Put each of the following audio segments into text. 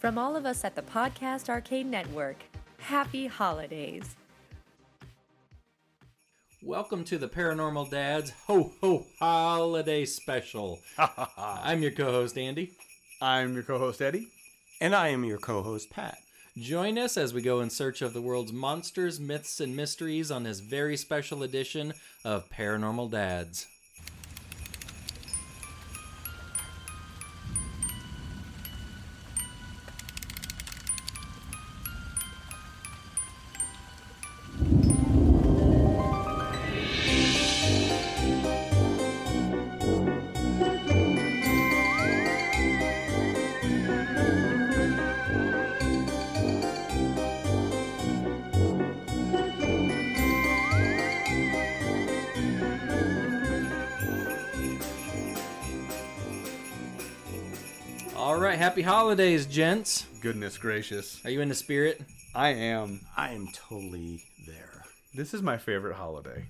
From all of us at the Podcast Arcade Network, happy holidays. Welcome to the Paranormal Dads Ho Ho Holiday Special. I'm your co host, Andy. I'm your co-host Eddie. And I am your co host, Pat. Join us as we go in search of the world's monsters, myths, and mysteries on this very special edition of Paranormal Dads. Holidays, gents. Goodness gracious. Are you in the spirit? I am. I am totally there. This is my favorite holiday.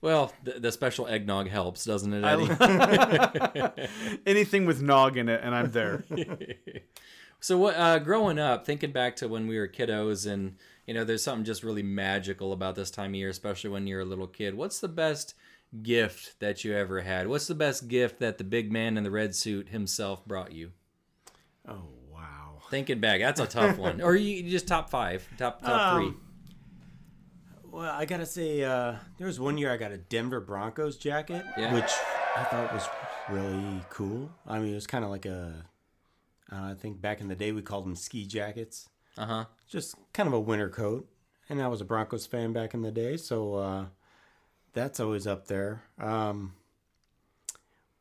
Well, the, the special eggnog helps, doesn't it, Eddie? Anything with nog in it, and I'm there. So what uh growing up, thinking back to when we were kiddos and you know, there's something just really magical about this time of year, especially when you're a little kid. What's the best gift that you ever had? What's the best gift that the big man in the red suit himself brought you? Oh, wow. Thinking back, that's a tough one. Or you just top 5, top top Um, 3. Well, I gotta say, uh, there was one year I got a Denver Broncos jacket, Yeah. which I thought was really cool. I mean, it was kind of like a, uh, I think back in the day we called them ski jackets. Uh-huh. Just kind of a winter coat. And I was a Broncos fan back in the day, so uh, that's always up there. Um,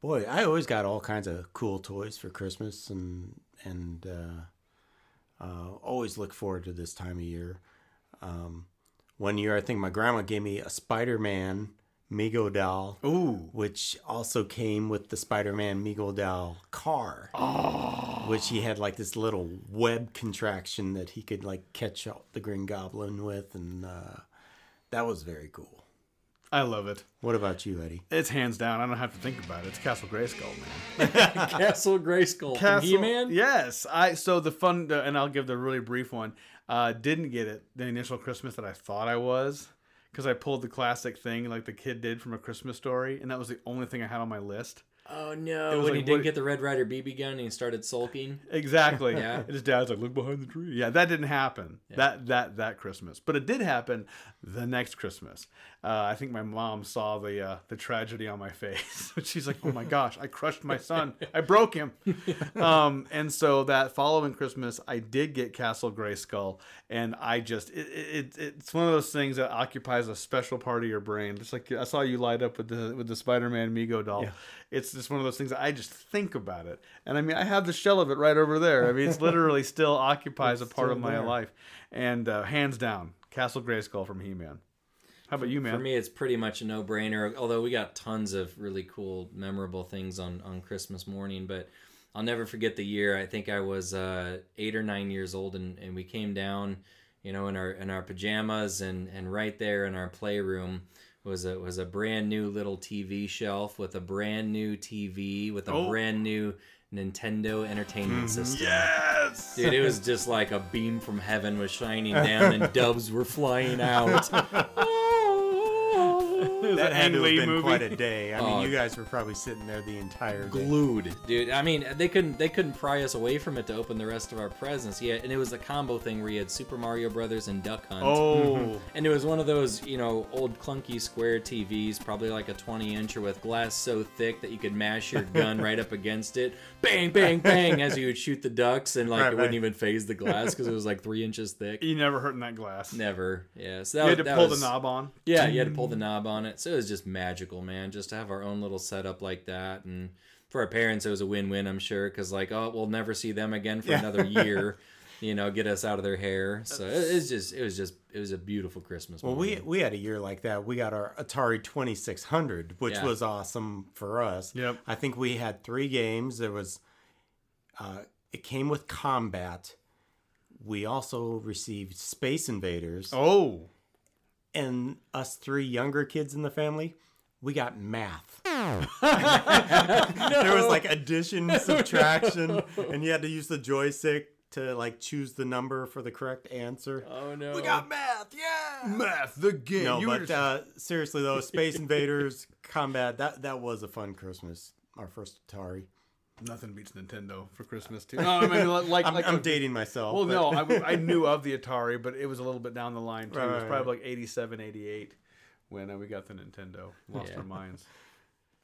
boy, I always got all kinds of cool toys for Christmas, and and uh, uh, always look forward to this time of year. Um, one year, I think my grandma gave me a Spider-Man Mego doll, Ooh. which also came with the Spider-Man Mego doll car, which he had like this little web contraction that he could like catch out the Green Goblin with, and uh, that was very cool. I love it. What about you, Eddie? It's hands down. I don't have to think about it. It's Castle Grayskull, man. Castle Grayskull from Castle. He-Man? Yes. I. So the fun, and I'll give the really brief one. Uh, didn't get it the initial Christmas that I thought I was, because I pulled the classic thing like the kid did from a Christmas story, and that was the only thing I had on my list. Oh no, when like, he didn't what- get the Red Rider BB gun and he started sulking. Exactly. Yeah. And his dad's like, look behind the tree. Yeah, that didn't happen. That that that Christmas, but it did happen the next Christmas. Uh, I think my mom saw the uh, the tragedy on my face. She's like, oh my gosh, I crushed my son. I broke him. um, and so that following Christmas, I did get Castle Grayskull, and I just it, it, it it's one of those things that occupies a special part of your brain. Just like I saw you light up with the with the Spider Man Mego doll. It's just one of those things that I just think about it, and I mean I have the shell of it right over there. I mean it's literally still occupies a part of my life, and uh, hands down, Castle Grayskull from He Man. How about you, man? For me, it's pretty much a no-brainer. Although we got tons of really cool, memorable things on on Christmas morning, but I'll never forget the year. I think I was uh, eight or nine years old, and, and we came down, you know, in our in our pajamas, and and right there in our playroom was a was a brand new little TV shelf with a brand new TV with a Oh. brand new Nintendo Entertainment System. yes. Dude, it was just like a beam from heaven was shining down and doves were flying out. That had to have been movie. quite a day. I mean, Oh. you guys were probably sitting there the entire day. glued, dude. I mean, they couldn't they couldn't pry us away from it to open the rest of our presents. Yeah, and it was a combo thing where you had Super Mario Brothers and Duck Hunt. Oh, mm-hmm. And it was one of those, you know, old clunky square TVs, probably like a 20 incher with glass so thick that you could mash your gun right up against it. Bang, bang, bang, as you would shoot the ducks, and like Right, it wouldn't right. even faze the glass because it was like three inches thick. you never hurt in that glass. Never. Yeah. So that, You had to pull was- the knob on. Yeah, you had to pull the knob on it. So it was just magical, man. Just to have our own little setup like that. And for our parents, it was a win win, I'm sure, because, like, oh, we'll never see them again for Yeah. another year. You know, get us out of their hair. So it, was just, it was just, it was a beautiful Christmas. Well, we we had a year like that. We got our Atari 2600, which Yeah. was awesome for us. Yep. I think we had three games. There was, uh, it came with combat. We also received Space Invaders, Oh, and us three younger kids in the family, we got math. There was like addition, subtraction, and you had to use the joystick to like choose the number for the correct answer. Oh no. We got math, yeah. Math, the game. No, You but were- uh, seriously though, Space Invaders, Combat, that that was a fun Christmas. Our first Atari. Nothing beats Nintendo for Christmas too. No, I mean like I'm, like I'm dating myself. Well, but- no, I knew of the Atari, but it was a little bit down the line too. Right, it was probably like 87, 88 when uh, we got the Nintendo. Lost Yeah. our minds.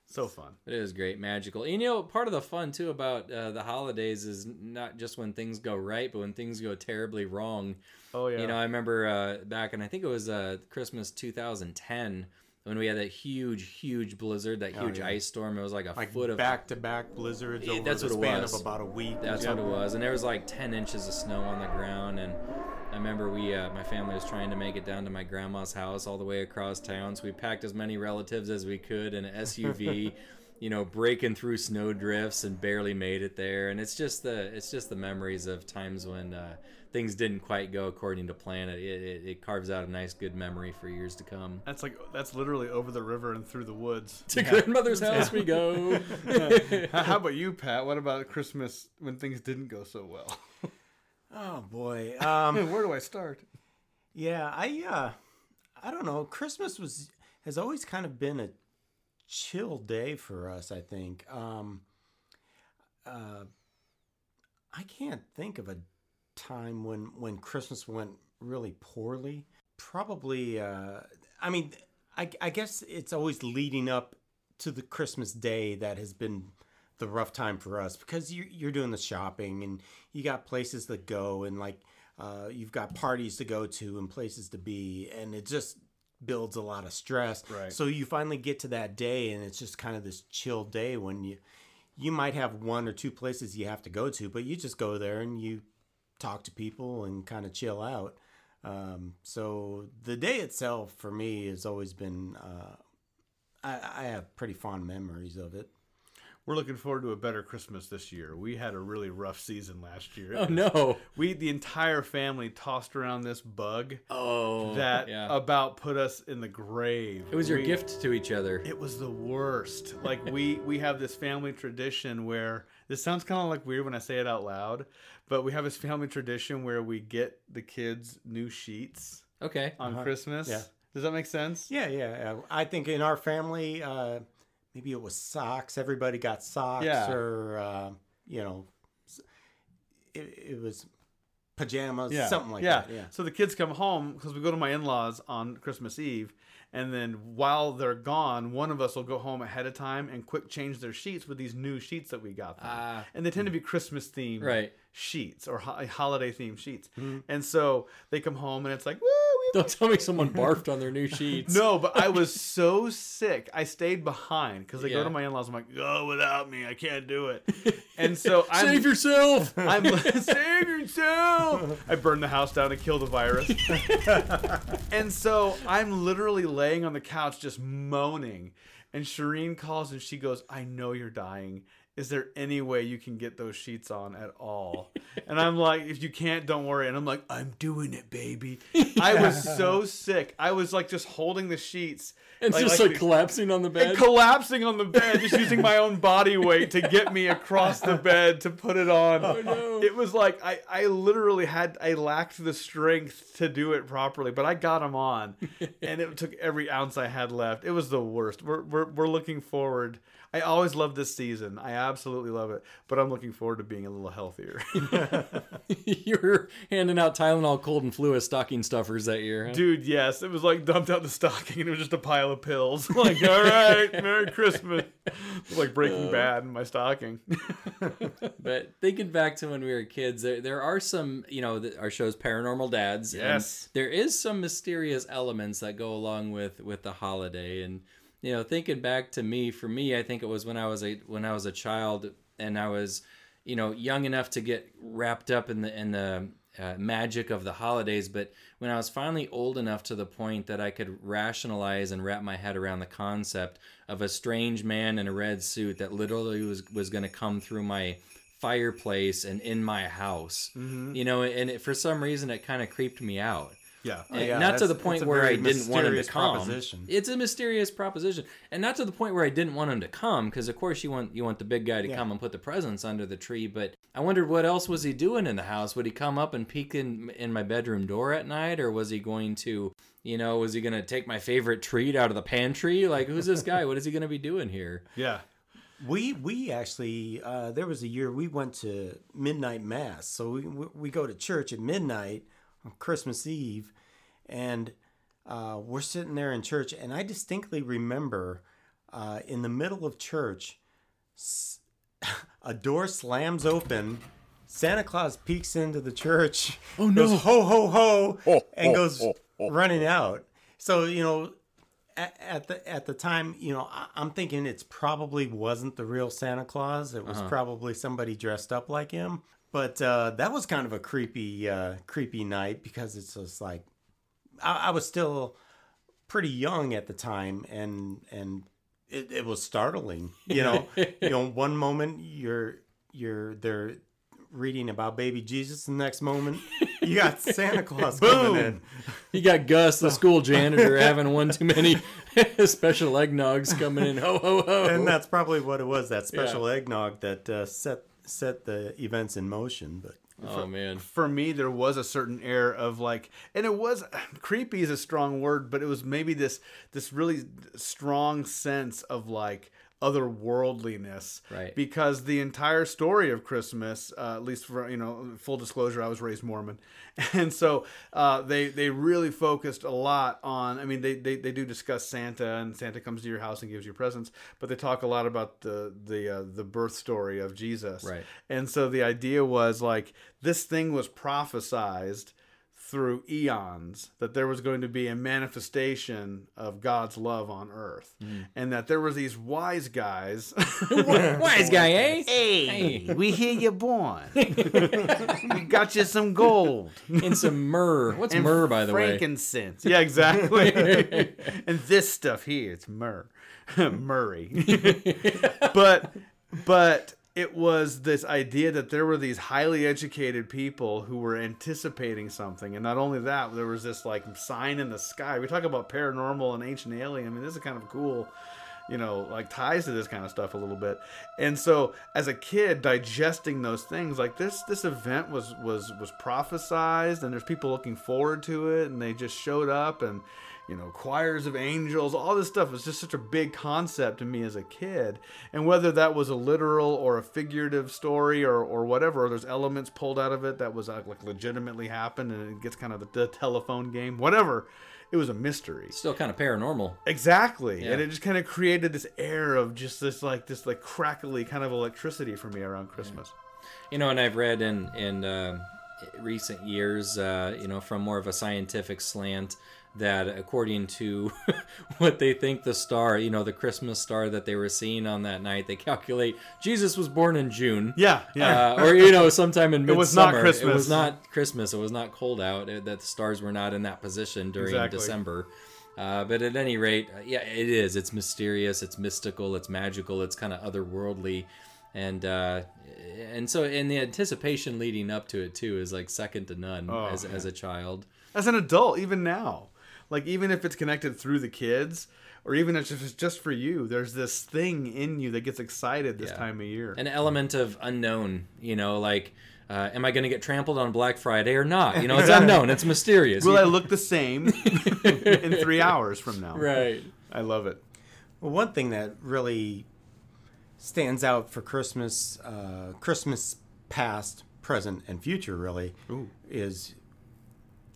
So fun. It is great, magical. And, you know, part of the fun too about uh, the holidays is not just when things go right, but when things go terribly wrong. Oh yeah. You know, I remember uh, back and I think it was uh, Christmas 2010 when we had that huge, huge blizzard, that huge yeah. ice storm. It was like a like foot of back to back blizzards Yeah, over that's the what it span was. of about a week. That's what it was, and there was like ten inches of snow on the ground. And I remember we, uh, my family was trying to make it down to my grandma's house all the way across town. So we packed as many relatives as we could in an SUV, you know, breaking through snow drifts and barely made it there. And it's just the, it's just the memories of times when uh, things didn't quite go according to plan. It, it, it carves out a nice, good memory for years to come. That's like that's literally over the river and through the woods. To grandmother's house we go. How how about you, Pat? What about Christmas when things didn't go so well? Oh boy. Um, Where do I start? yeah, I uh, I don't know. Christmas was has always kind of been a chill day for us. I think. Um, uh, I can't think of a time when when Christmas went really poorly. Probably. Uh, I mean, I, I guess it's always leading up to the Christmas day that has been the rough time for us because you, you're doing the shopping and you got places to go and like uh, you've got parties to go to and places to be and it just builds a lot of stress. Right. So you finally get to that day and it's just kind of this chill day when you you might have one or two places you have to go to, but you just go there and you talk to people and kind of chill out. Um, so the day itself for me has always been uh, I, I have pretty fond memories of it. We're looking forward to a better Christmas this year. We had a really rough season last year. oh no. We the entire family tossed around this bug Oh. that yeah. about put us in the grave. it was your We- gift to each other. It was the worst. Like we we have this family tradition where this sounds kind of like weird when I say it out loud, but we have this family tradition where we get the kids new sheets Okay. on Christmas. Yeah. Does that make sense? Yeah, yeah. yeah. I think in our family, uh, maybe it was socks. Everybody got socks, Yeah. or uh, you know, it, it was pajamas, Yeah. something like yeah. that. Yeah. So the kids come home because we go to my in-laws on Christmas Eve, and then while they're gone, one of us will go home ahead of time and quick change their sheets with these new sheets that we got them. Ah. and they tend to be Christmas themed Right. sheets or ho- holiday themed sheets. Mm-hmm. And so they come home and it's like, woo, Don't tell me someone barfed on their new sheets. No, but I was so sick. I stayed behind because they go Yeah. to my in-laws. I'm like, go without me. I can't do it. And so I'm, Save yourself. I'm save yourself. I burned the house down to kill the virus. and so I'm literally laying on the couch just moaning. And Shireen calls and she goes, I know you're dying. Is there any way you can get those sheets on at all? And I'm like, if you can't, don't worry. And I'm like, I'm doing it, baby. I was so sick. I was like just holding the sheets. and just like, the- collapsing on the bed. collapsing on the bed, just using my own body weight to get me across the bed to put it on. Oh, no. It was like I, I literally had I lacked the strength to do it properly, but I got them on, and it took every ounce I had left. It was the worst. We're we're, we're looking forward. I always love this season. I absolutely love it, but I'm looking forward to being a little healthier. you were handing out Tylenol cold and flu as stocking stuffers that year. huh? Dude, yes, it was like dumped out the stocking, and it was just a pile of pills. Like, all right, Merry Christmas. Like Breaking uh. Bad in my stocking. But thinking back to when we were kids, there there are some, you know, our show's Paranormal Dads. and Yes. there is some mysterious elements that go along with with the holiday, and you know, thinking back to me, for me, I think it was when I was a when I was a child and I was, you know, young enough to get wrapped up in the in the uh, magic of the holidays, but when I was finally old enough to the point that I could rationalize and wrap my head around the concept of a strange man in a red suit that literally was was going to come through my fireplace and in my house, you know, and it, for some reason it kind of creeped me out. Yeah. And Oh, yeah, not to the point where I didn't want him to come. It's a mysterious proposition, and not to the point where I didn't want him to come, because of course you want you want the big guy to Yeah. come and put the presents under the tree. But I wondered what else was he doing in the house? Would he come up and peek in in my bedroom door at night, or was he going to, you know, was he going to take my favorite treat out of the pantry? Like, who's this guy? what is he going to be doing here? Yeah. We we actually uh, there was a year we went to midnight mass. So we we go to church at midnight on Christmas Eve, and uh, we're sitting there in church, and I distinctly remember uh, in the middle of church, a door slams open. Santa Claus peeks into the church. Oh no! Goes, ho ho ho! and goes running out. So you know, at, at the at the time, you know, I, I'm thinking it's probably wasn't the real Santa Claus. It was probably somebody dressed up like him. But uh, that was kind of a creepy, uh, creepy night because it's just like I, I was still pretty young at the time, and and it, it was startling. You know, you know, one moment you're you're there reading about baby Jesus, the next moment you got Santa Claus coming in. You got Gus, the school janitor, having one too many special eggnogs coming in. Ho ho ho! and that's probably what it was that special eggnog that uh, set set the events in motion but oh man. for me there was a certain air of like and it was creepy is a strong word but it was maybe this this really strong sense of like otherworldliness Right. because the entire story of christmas uh, at least for you know full disclosure i was raised mormon and so uh, they they really focused a lot on i mean they, they they do discuss santa and santa comes to your house and gives you presents but they talk a lot about the the uh, the birth story of jesus Right. and so the idea was like this thing was prophesized through eons that there was going to be a manifestation of God's love on earth, and that there was these wise guys. Wise guy, eh? hey, we hear you're born. we got you some gold And some myrrh. What's and myrrh, by the way? frankincense. Yeah, exactly. and this stuff here, it's myrrh, Murray. but but it was this idea that there were these highly educated people who were anticipating something, and not only that, there was this like sign in the sky. We talk about paranormal and ancient alien. I mean, this is kind of cool you know, like ties to this kind of stuff a little bit. And so as a kid digesting those things, like this this event was was was prophesized and there's people looking forward to it and they just showed up and you know, choirs of angels, all this stuff was just such a big concept to me as a kid. And whether that was a literal or a figurative story or, or whatever, or there's elements pulled out of it that was uh, like legitimately happened and it gets kind of the, the telephone game, whatever, it was a mystery. Still kind of paranormal. Exactly. Yeah. And it just kind of created this air of just this like this like crackly kind of electricity for me around Christmas. You know, and I've read in in uh, recent years, uh, you know, from more of a scientific slant, that according to what they think the star, you know, the Christmas star that they were seeing on that night, they calculate Jesus was born in June. Yeah, yeah. Uh, or you know, sometime in midsummer. It was not Christmas. It was not Christmas. It was not cold out. It, that the stars were not in that position during Exactly. December. Uh, but at any rate, uh, yeah, it is. It's mysterious. It's mystical. It's magical. It's kind of otherworldly, and uh, and so and the anticipation leading up to it too is like second to none Oh, as as a child. As an adult, even now, like even if it's connected through the kids, or even if it's just for you, there's this thing in you that gets excited this Yeah. time of year. An element of unknown. You know, like. Uh, am I going to get trampled on Black Friday or not? You know, it's unknown. It's mysterious. Will You- I look the same in three hours from now? right. I love it. Well, one thing that really stands out for Christmas, uh, Christmas past, present, and future, really, is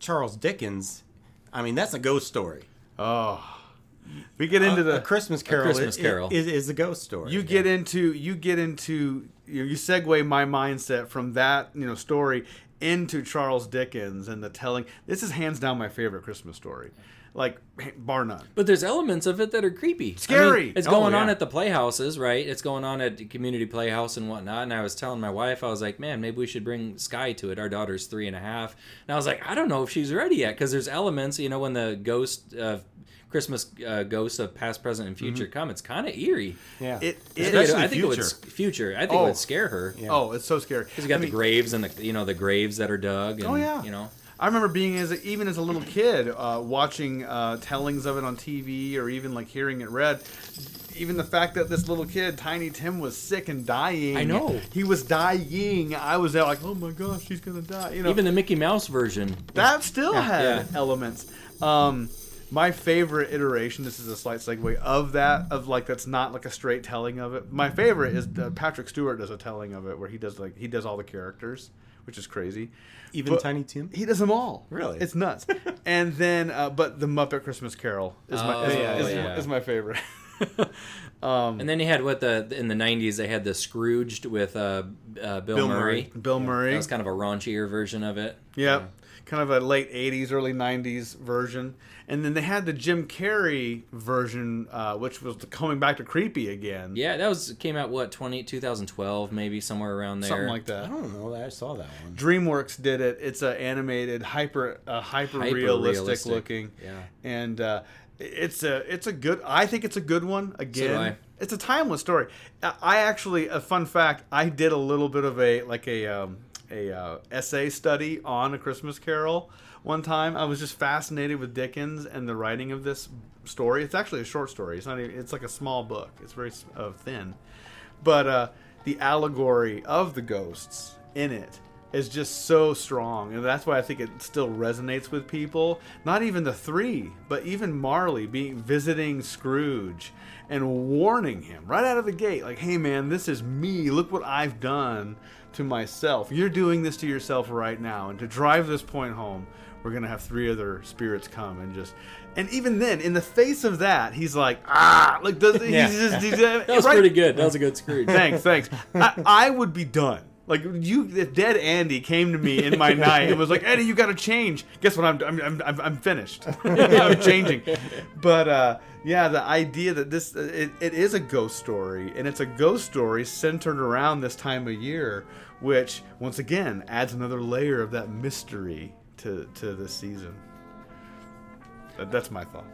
Charles Dickens. I mean, that's a ghost story. Oh, we get into a the Christmas Carol, Christmas is, Carol. Is, is a ghost story. you get into you get into you, know, you segue my mindset from that you know story into Charles Dickens and the telling. This is hands down my favorite Christmas story, like bar none. But there's elements of it that are creepy. Scary. I mean, it's Oh, going on at the playhouses, right? It's going on at the community playhouse and whatnot. And I was telling my wife, I was like, man, maybe we should bring Sky to it. Our daughter's three and a half. And I was like, I don't know if she's ready yet because there's elements, you know, when the ghost, uh, Christmas uh, ghosts of past, present, and future come, it's kind of eerie. yeah. It, I it think, it, Especially I think it would future. future. I think Oh. it would scare her. Yeah. oh, it's so scary. Because you got I mean, the graves and the you know the graves that are dug. And, Oh, yeah. You know. I remember being as a, even as a little kid uh, watching uh, tellings of it on TV or even like hearing it read. Even the fact that this little kid, Tiny Tim, was sick and dying. I know. he was dying. I was there like, oh my gosh, he's gonna die. You know, Even the Mickey Mouse version. that still had Yeah. elements. Um, my favorite iteration. This is a slight segue of that of like that's not like a straight telling of it. My favorite is uh, Patrick Stewart does a telling of it where he does like he does all the characters, which is crazy. Even But- Tiny Tim. He does them all. Really? it's nuts. and then, uh, but the Muppet Christmas Carol is my Oh, is, yeah, is, yeah. is my favorite. And then you had what the in the '90s they had the Scrooged with uh, uh, Bill, Bill Murray. Bill Murray. That was kind of a raunchier version of it. Yeah, kind of a late '80s, early '90s version. And then they had the Jim Carrey version, uh, which was coming back to creepy again. Yeah, that was came out what 20, 2012 maybe somewhere around there. something like that. I don't know I saw that one. DreamWorks did it. It's an animated, hyper, uh, hyper realistic looking, Yeah. and uh, it's a it's a good. I think it's a good one. Again, I. it's a timeless story. I I actually, a fun fact, I did a little bit of a like a um, a uh, essay study on a Christmas Carol one time. I was just fascinated with Dickens and the writing of this story. It's actually a short story. It's not. Even, it's like a small book. It's very uh, thin, but uh, the allegory of the ghosts in it is just so strong and that's why i think it still resonates with people not even the three but even marley being visiting scrooge and warning him right out of the gate like hey man this is me look what i've done to myself you're doing this to yourself right now and to drive this point home we're gonna have three other spirits come and just and even then in the face of that he's like ah like does Yeah. he's just he's, That was right- pretty good. That was a good Scrooge. thanks, thanks. I, I would be done. Like you, if dead Andy came to me in my night and was like, "Eddie, you got to change." Guess what? I'm I'm I'm, I'm- I'm finished. I'm changing. But uh, yeah, the idea that this it, it is a ghost story, and it's a ghost story centered around this time of year, which once again adds another layer of that mystery to to this season. That, that's my thought.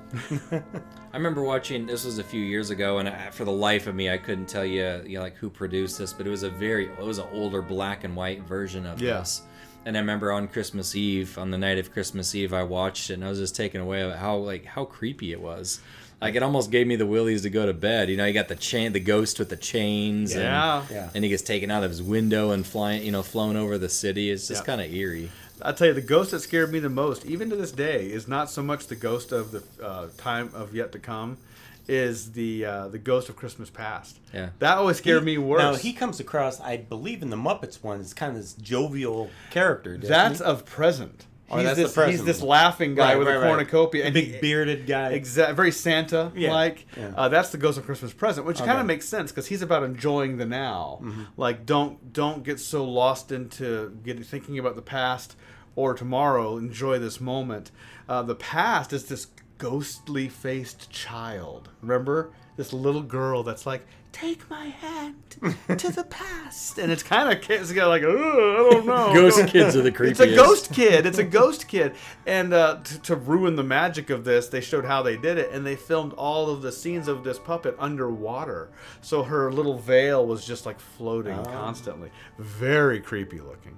I remember watching this was a few years ago, and I, for the life of me, I couldn't tell you, you know, like who produced this, but it was a very, it was an older black and white version of Yeah. this. And I remember on Christmas Eve, on the night of Christmas Eve, I watched it, and I was just taken away by how like how creepy it was. Like it almost gave me the willies to go to bed. You know, you got the chain, the ghost with the chains, Yeah. and, Yeah. and he gets taken out of his window and flying, you know, flown over the city. It's just Yeah. kind of eerie. I'll tell you, the ghost that scared me the most, even to this day, is not so much the ghost of the uh, time of yet to come, is the uh, the ghost of Christmas past. Yeah. That always scared me worse. Now he comes across, I believe, in the Muppets one, as kind of this jovial character. that's he? of present. Oh, he's that's this, present He's this laughing guy Right, with right, a cornucopia The and big he, bearded guy. Exact, very Santa like. Yeah. Uh, that's the Ghost of Christmas Present, which kind of makes sense because he's about enjoying the now. Like, don't don't get so lost into get, thinking about the past or tomorrow. Enjoy this moment. Uh, the past is this ghostly faced child. Remember this little girl that's like. Take my hand to the past, and it's kind of it's got like, "Ugh, I don't know. Ghost kids are the creepiest. It's a ghost kid. It's a ghost kid. And uh, t- to ruin the magic of this, they showed how they did it, and they filmed all of the scenes of this puppet underwater. So her little veil was just like floating constantly. Very creepy looking.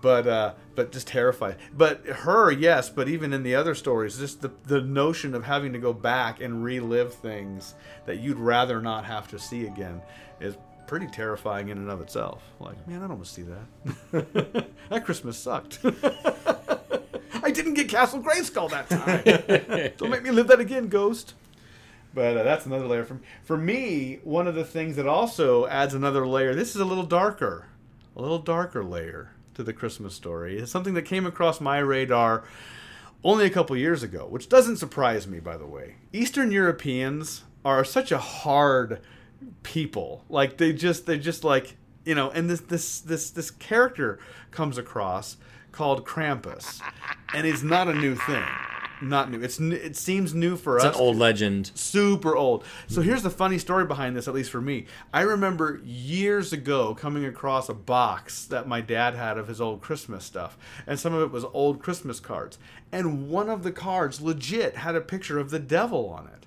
But uh, but just terrified. But her, yes. But even in the other stories, just the the notion of having to go back and relive things that you'd rather not have to see again is pretty terrifying in and of itself. Like, man, I don't want to see that. that Christmas sucked. I didn't get Castle Grayskull that time. Don't make me live that again, Ghost. But uh, that's another layer from for me. One of the things that also adds another layer. This is a little darker, a little darker layer to the Christmas story. It's something that came across my radar only a couple years ago, which doesn't surprise me, by the way. Eastern Europeans are such a hard people. Like they just they just like you know, and this this this this character comes across called Krampus, and it's not a new thing. Not new. It's it seems new for It's us It's an old legend. super old. So here's the funny story behind this, at least for me. I remember years ago coming across a box that my dad had of his old Christmas stuff, and some of it was old Christmas cards. And one of the cards legit had a picture of the devil on it.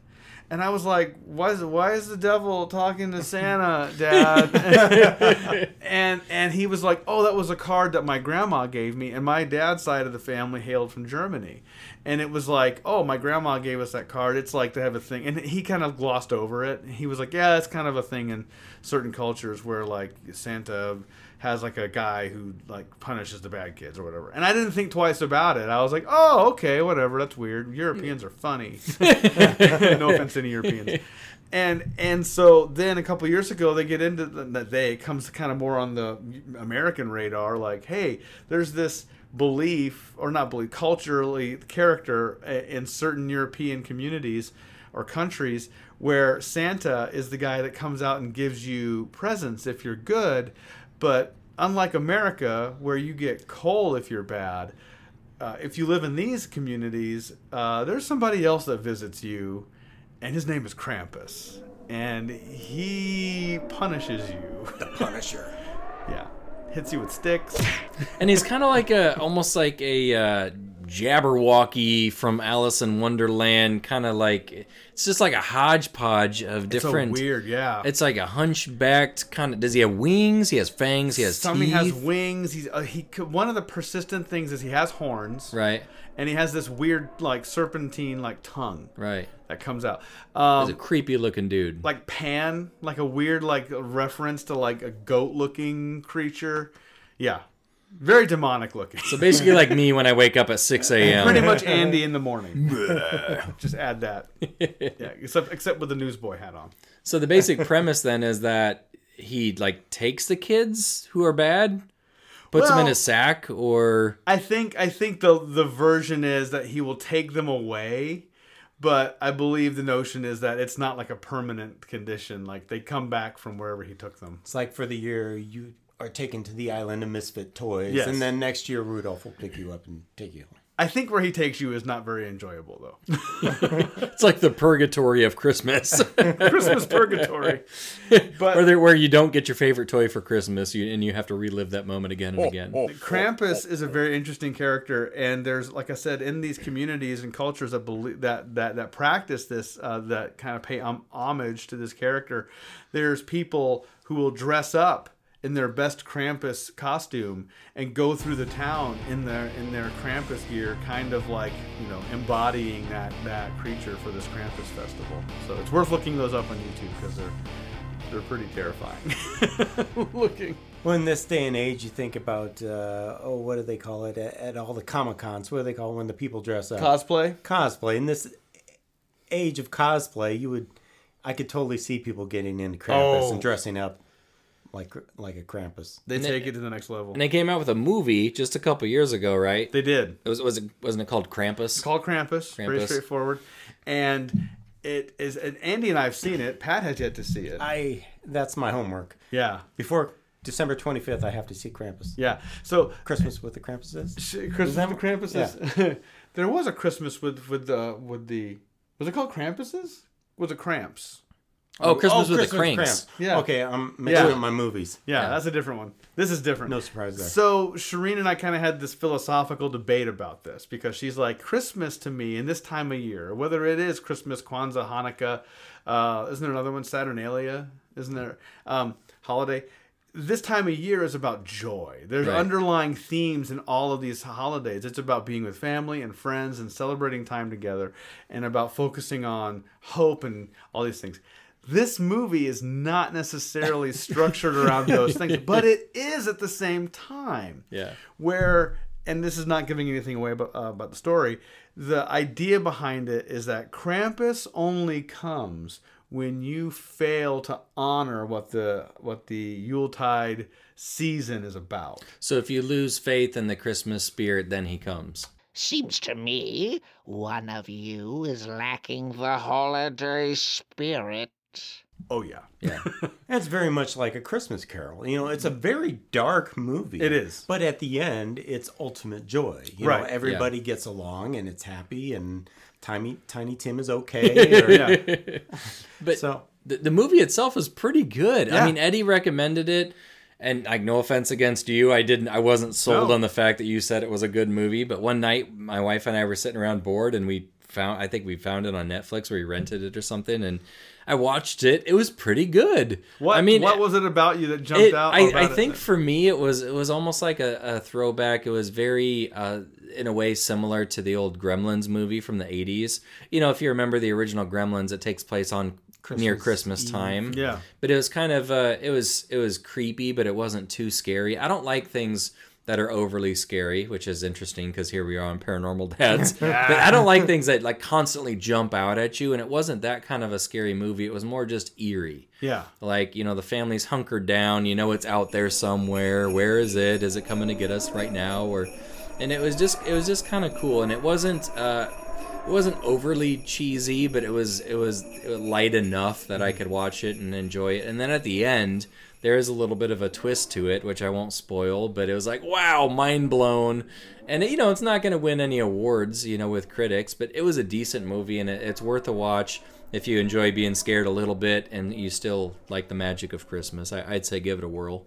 And I was like, why is why is the devil talking to Santa, Dad? and and he was like, oh, that was a card that my grandma gave me, and my dad's side of the family hailed from Germany, and it was like, oh, my grandma gave us that card. It's like to have a thing, and he kind of glossed over it. He was like, yeah, it's kind of a thing in certain cultures where like Santa has like a guy who like punishes the bad kids or whatever. And I didn't think twice about it. I was like, oh, okay, whatever. That's weird. Europeans are funny. no offense to any Europeans. And and so then a couple years ago they get into that they comes kind of more on the American radar. Like, hey, there's this belief or not belief culturally character eh, in certain European communities or countries where Santa is the guy that comes out and gives you presents if you're good but unlike America, where you get coal if you're bad, uh, if you live in these communities, uh, there's somebody else that visits you, and his name is Krampus, and he punishes you. The Punisher. yeah, hits you with sticks. and he's kind of like a almost like a uh, Jabberwocky from Alice in Wonderland, kind of like it's just like a hodgepodge of different. It's so weird, yeah. It's like a hunchbacked kind of. Does he have wings? He has fangs. He has Some teeth. he has wings. He's uh, he. One of the persistent things is he has horns, right? And he has this weird like serpentine like tongue, right? That comes out. Um, He's a creepy looking dude. Like Pan, like a weird like reference to like a goat looking creature. Yeah, very demonic looking. So basically, like me when I wake up at six a.m. Pretty much Andy in the morning. Just add that. Yeah, except except with the newsboy hat on. So the basic premise then is that he like takes the kids who are bad, puts them in Well- a sack, or I think I think the the version is that he will take them away, but I believe the notion is that it's not like a permanent condition. Like they come back from wherever he took them. It's like for the year you are taken to the island of misfit toys, Yes. and then next year Rudolph will pick you up and take you home. I think where he takes you is not very enjoyable though. it's like the purgatory of Christmas. Christmas purgatory. But where, there- where you don't get your favorite toy for Christmas, you, and you have to relive that moment again and again. Krampus is a very interesting character, and there's, like I said, in these communities and cultures that believe that that that practice this, uh, that kind of pay um, homage to this character. There's people who will dress up in their best Krampus costume and go through the town in their in their Krampus gear, kind of like you know embodying that that creature for this Krampus festival. So it's worth looking those up on YouTube because they're they're pretty terrifying looking. Well, in this day and age, you think about uh, oh, what do they call it at, at all the comic cons? What do they call it when the people dress up? Cosplay. Cosplay. In this age of cosplay, you would, I could totally see people getting into Krampus Oh. and dressing up like like a Krampus. They And take they- it to the next level. And they came out with a movie just a couple years ago, right? They did. It was was it wasn't it called Krampus? It's called Krampus. Very Krampus. straightforward. And it is. And Andy and I have seen it. Pat has yet to see it. I that's my homework. yeah. Before December twenty fifth, I have to see Krampus. Yeah. So Christmas with the Krampuses. sh- Christmas that- with Krampuses. there was a Christmas with with the with the was it called Krampuses? Was it Cramps? Oh, Christmas with the Christmas Kranks. Yeah. Okay, I'm mixing Yeah. up my movies. Yeah, that's a different one. This is different. No surprise there. So Shireen and I kind of had this philosophical debate about this because she's like Christmas to me in this time of year, whether it is Christmas, Kwanzaa, Hanukkah, uh, isn't there another one, Saturnalia? Isn't there um, holiday? This time of year is about joy. There's Right. underlying themes in all of these holidays. It's about being with family and friends and celebrating time together, and about focusing on hope and all these things this movie is not necessarily structured around those things, but it is at the same time. Yeah. Where, and this is not giving anything away about, uh, about the story, the idea behind it is that Krampus only comes when you fail to honor what the what the Yuletide season is about. So if you lose faith in the Christmas spirit, then he comes. Seems to me one of you is lacking the holiday spirit. Oh yeah, Yeah. That's very much like a Christmas Carol. You know, it's a very dark movie. It is. But at the end, it's ultimate joy. You Right, know, yeah. everybody gets along and it's happy and Tiny Tiny Tim is okay. or- yeah. But So the, the movie itself is pretty good. Yeah. I mean, Eddie recommended it, and like, no offense against you, I didn't. I wasn't sold No. on the fact that you said it was a good movie. But one night, my wife and I were sitting around bored, and we found. I think we found it on Netflix or we rented it or something, and I watched it. It was pretty good. What I mean, what was it about you that jumped it, out? I, I think that- for me it was it was almost like a, a throwback. It was very uh, in a way similar to the old Gremlins movie from the eighties. You know, if you remember the original Gremlins, it takes place on near Christmas time. Yeah. But it was kind of uh, it was it was creepy, but it wasn't too scary. I don't like things that are overly scary, which is interesting because here we are on Paranormal Dads. but I don't like things that like constantly jump out at you, and it wasn't that kind of a scary movie. It was more just eerie yeah. like you know the family's hunkered down you know it's out there somewhere where is it is it coming to get us right now or and it was just it was just kind of cool and it wasn't uh it wasn't overly cheesy but it was it was light enough that i could watch it and enjoy it and then at the end there is a little bit of a twist to it which i won't spoil but it was like wow mind blown and you know it's not going to win any awards you know with critics but it was a decent movie and it, it's worth a watch if you enjoy being scared a little bit and you still like the magic of Christmas, I, I'd say give it a whirl.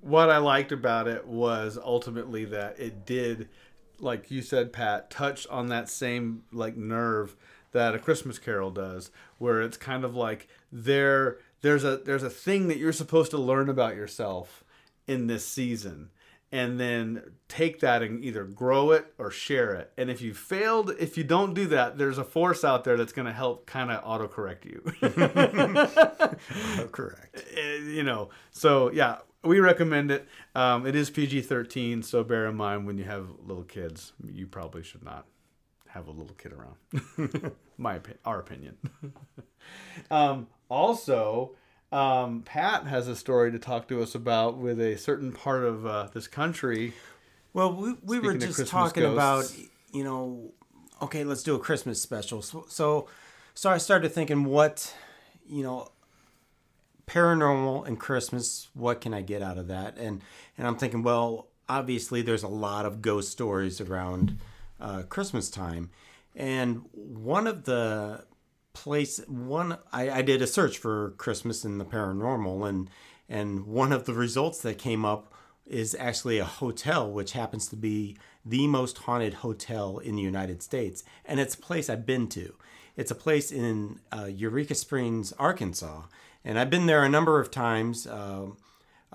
What I liked about it was ultimately that it did, like you said, Pat, touch on that same like nerve that a Christmas Carol does, where it's kind of like there there's a there's a thing that you're supposed to learn about yourself in this season and then take that and either grow it or share it. And if you failed, if you don't do that, there's a force out there that's going to help kind of autocorrect you. Correct. Eh, you know, so yeah, we recommend it. Um, it is PG 13, so bear in mind when you have little kids, you probably should not have a little kid around. My opinion, our opinion. um, also, um, Pat has a story to talk to us about with a certain part of uh, this country. Well, we, we were Speaking just talking about, you know, okay, let's do a Christmas special. So, so, so I started thinking, what, you know, paranormal and Christmas, what can I get out of that? And and I'm thinking, well, obviously there's a lot of ghost stories around uh, Christmas time, and one of the place one I, I did a search for Christmas in the paranormal and and one of the results that came up is actually a hotel which happens to be the most haunted hotel in the United States and it's a place I've been to. It's a place in uh, Eureka Springs, Arkansas, and I've been there a number of times. Um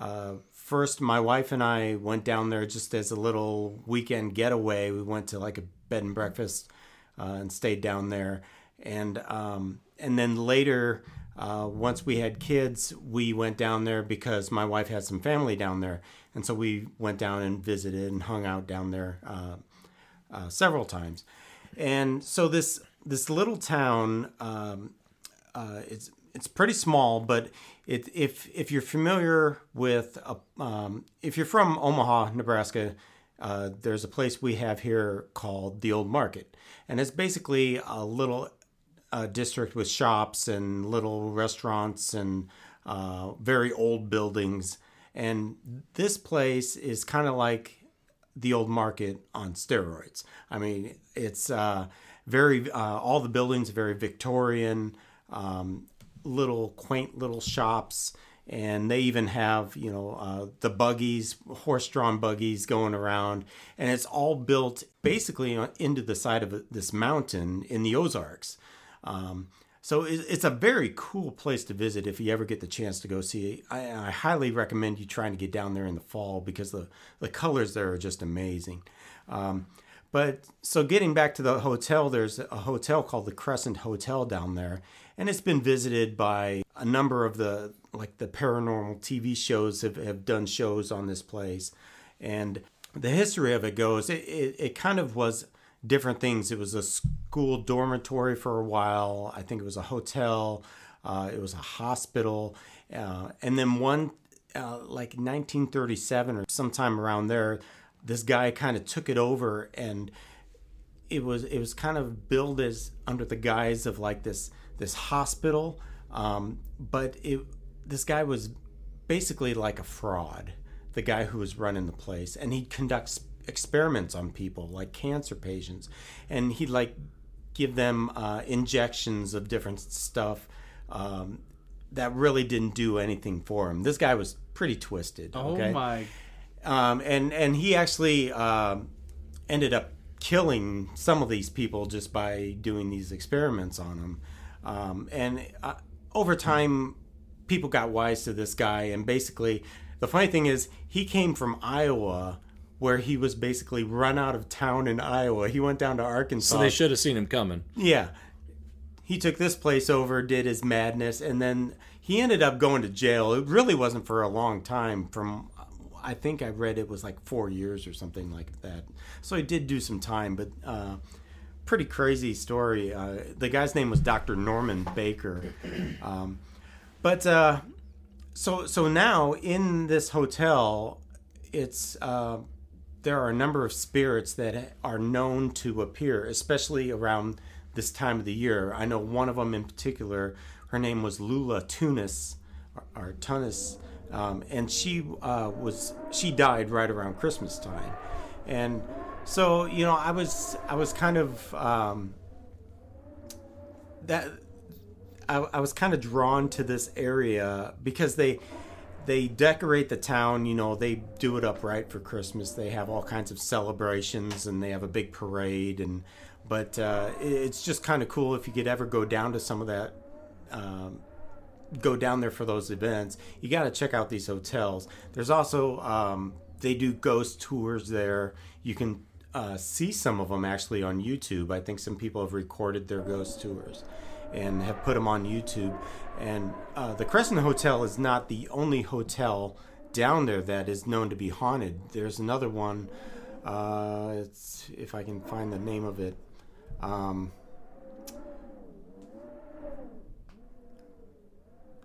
uh, first, my wife and I went down there just as a little weekend getaway. We went to like a bed and breakfast uh, and stayed down there. And um, and then later, uh, once we had kids, we went down there because my wife had some family down there, and so we went down and visited and hung out down there uh, uh, several times. And so this this little town, um, uh, it's it's pretty small, but it, if if you're familiar with a, um, if you're from Omaha, Nebraska, uh, there's a place we have here called the Old Market, and it's basically a little uh, district with shops and little restaurants and uh, very old buildings. And this place is kind of like the old market on steroids. I mean, it's uh, very uh, all the buildings are very Victorian, um, little quaint little shops, and they even have you know uh, the buggies, horse-drawn buggies going around, and it's all built basically into the side of this mountain in the Ozarks. Um, so it's a very cool place to visit if you ever get the chance to go see. I, I highly recommend you trying to get down there in the fall because the, the colors there are just amazing. Um, but so getting back to the hotel, there's a hotel called the Crescent Hotel down there, and it's been visited by a number of the like the paranormal TV shows have, have done shows on this place, and the history of it goes, it, it, it kind of was different things. It was a school dormitory for a while. I think it was a hotel. Uh, it was a hospital, uh, and then one uh, like 1937 or sometime around there, this guy kind of took it over and it was it was kind of billed as under the guise of like this this hospital um, but it this guy was basically like a fraud the guy who was running the place and he'd conduct s- experiments on people like cancer patients and he'd like give them uh, injections of different stuff um, that really didn't do anything for him this guy was pretty twisted Oh okay? my! um, and and he actually um, ended up killing some of these people just by doing these experiments on them. Um, and uh, over time, people got wise to this guy. And basically, the funny thing is, he came from Iowa, where he was basically run out of town in Iowa. He went down to Arkansas. So they should have seen him coming. Yeah. He took this place over, did his madness, and then he ended up going to jail. It really wasn't for a long time. From I think I read it was like four years or something like that. So he did do some time, but uh, pretty crazy story. Uh, the guy's name was Dr. Norman Baker. Um, but uh, so so now in this hotel, it's uh, there are a number of spirits that are known to appear, especially around this time of the year. I know one of them in particular. Her name was Lula Tunis, or, Tunis, um, and she uh, was she died right around Christmas time, and so you know I was I was kind of um, that I, I was kind of drawn to this area because they they decorate the town you know they do it up right for christmas. They have all kinds of celebrations and they have a big parade and but uh, it's just kind of cool if you could ever go down to some of that um, go down there for those events. You got to check out these hotels. There's also um, they do ghost tours there. You can uh, see some of them actually on youtube. I think some people have recorded their ghost tours and have put them on YouTube. And uh, the Crescent Hotel is not the only hotel down there that is known to be haunted. There's another one. Uh, it's if I can find the name of it. Um,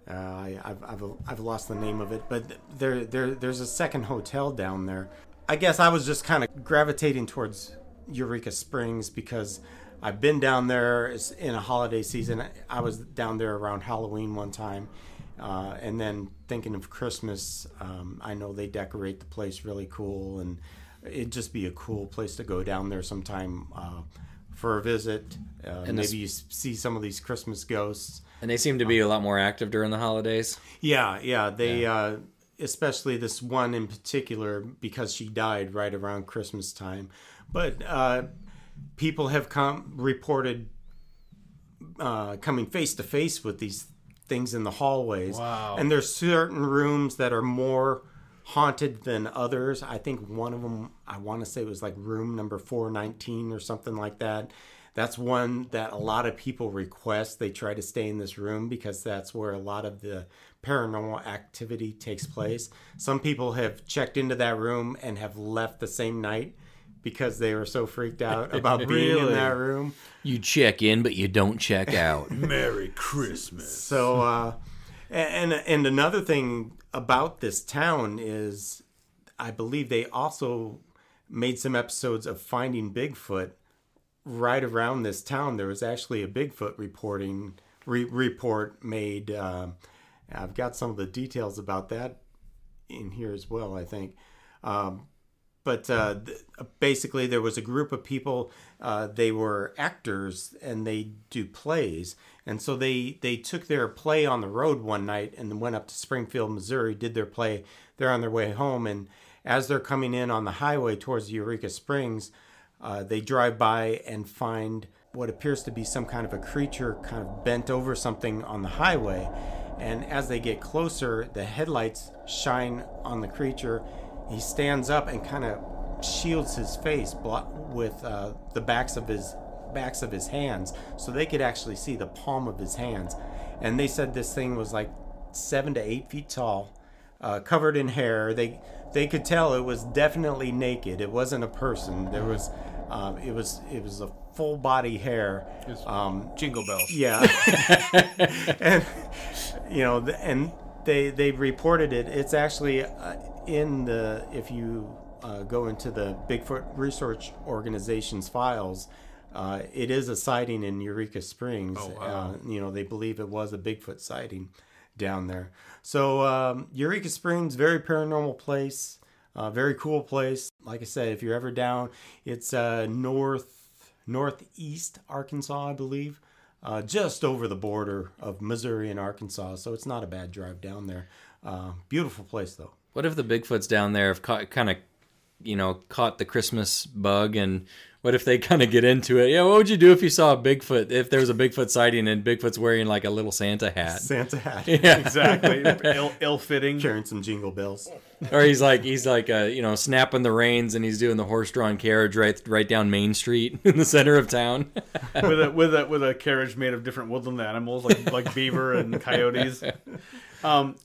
uh, I, have I've, I've lost the name of it, but there, there there's a second hotel down there. I guess I was just kind of gravitating towards Eureka Springs because I've been down there in a holiday season. I was down there around Halloween one time. Uh, and then thinking of Christmas, um, I know they decorate the place really cool, and it'd just be a cool place to go down there sometime uh, for a visit. Uh, and maybe you see some of these Christmas ghosts. And they seem to be a lot more active during the holidays. Yeah, yeah. They, yeah. Uh, especially this one in particular, because she died right around Christmas time. But uh, people have come reported uh, coming face to face with these things in the hallways. Wow. And there's certain rooms that are more haunted than others. I think one of them, I want to say it was like room number 419 or something like that. That's one that a lot of people request. They try to stay in this room because that's where a lot of the paranormal activity takes place. Some people have checked into that room and have left the same night because they were so freaked out about being Really? in that room. You check in, but you don't check out. Merry Christmas. So, uh, and and another thing about this town is, I believe they also made some episodes of Finding Bigfoot. Right around this town, there was actually a Bigfoot reporting re- report made. Uh, I've got some of the details about that in here as well. I think. Um, but uh, th- basically there was a group of people uh, they were actors and they do plays. And so they they took their play on the road one night and went up to springfield missouri did their play. They're on their way home and as they're coming in on the highway towards eureka springs uh, they drive by and find what appears to be some kind of a creature kind of bent over something on the highway. And as they get closer the headlights shine on the creature he stands up and kind of shields his face with uh, the backs of his backs of his hands so they could actually see the palm of his hands. And they said this thing was like seven to eight feet tall uh, covered in hair. They they could tell it was definitely naked. It wasn't a person. There was um, it was it was a full body hair um, Jingle bells. yeah. And you know and they they reported it. It's actually uh, in the if you uh, go into the bigfoot research organization's files uh, it is a sighting in eureka springs Oh, wow. uh, you know they believe it was a bigfoot sighting down there so um, eureka springs very paranormal place uh, very cool place like i said if you're ever down it's uh, north northeast arkansas i believe uh, just over the border of Missouri and Arkansas, so it's not a bad drive down there. Uh, beautiful place, though. What if the Bigfoots down there have ca- kind of you know caught the Christmas bug and what if they kind of get into it? Yeah, what would you do if you saw a Bigfoot? If there was a Bigfoot sighting and Bigfoot's wearing like a little Santa hat? Santa hat. Yeah, Exactly. Ill, ill-fitting. Carrying some jingle bells. or he's like he's like uh, you know snapping the reins and he's doing the horse-drawn carriage right right down Main Street in the center of town. with a with a with a carriage made of different woodland animals like like beaver and coyotes. Um,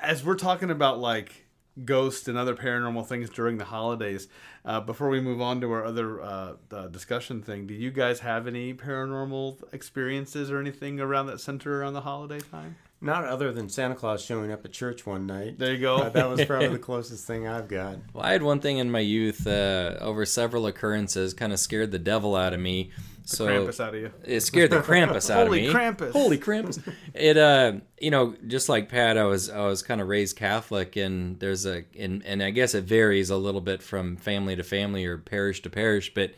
as we're talking about like ghosts and other paranormal things during the holidays, uh, before we move on to our other uh, uh, discussion thing, do you guys have any paranormal experiences or anything around that center around the holiday time? Not other than Santa Claus showing up at church one night. There you go. Uh, that was probably the closest thing I've got. Well, I had one thing in my youth uh, over several occurrences kind of scared the devil out of me. So Krampus out of you. it scared the Krampus out of me. Holy Krampus. Holy Krampus! It uh, you know, just like Pat, I was I was kind of raised Catholic, and there's a and and I guess it varies a little bit from family to family or parish to parish, but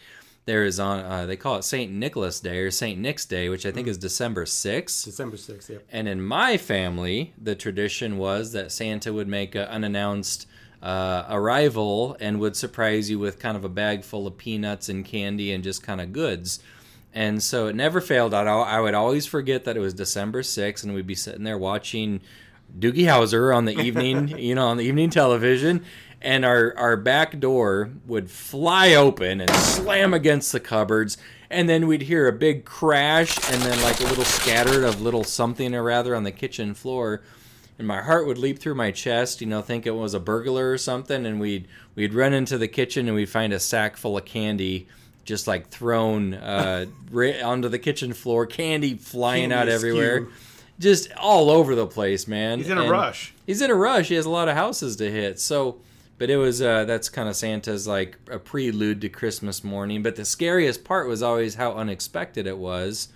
there is on uh, they call it Saint Nicholas Day or Saint Nick's Day, which I think is December sixth. December 6th, yep. And in my family, the tradition was that Santa would make an unannounced uh, arrival and would surprise you with kind of a bag full of peanuts and candy and just kind of goods. And so it never failed. I'd, I would always forget that it was December 6th and we'd be sitting there watching Doogie Howser on the evening, you know, on the evening television. And our, our back door would fly open and slam against the cupboards. And then we'd hear a big crash and then like a little scattered of little something or rather on the kitchen floor. And my heart would leap through my chest, you know, think it was a burglar or something. And we'd, we'd run into the kitchen and we'd find a sack full of candy just like thrown uh, right onto the kitchen floor, candy flying Candy out everywhere, just all over the place, man. He's in a And rush. He's in a rush. He has a lot of houses to hit. So, but it was uh, that's kind of Santa's like a prelude to Christmas morning. But the scariest part was always how unexpected it was.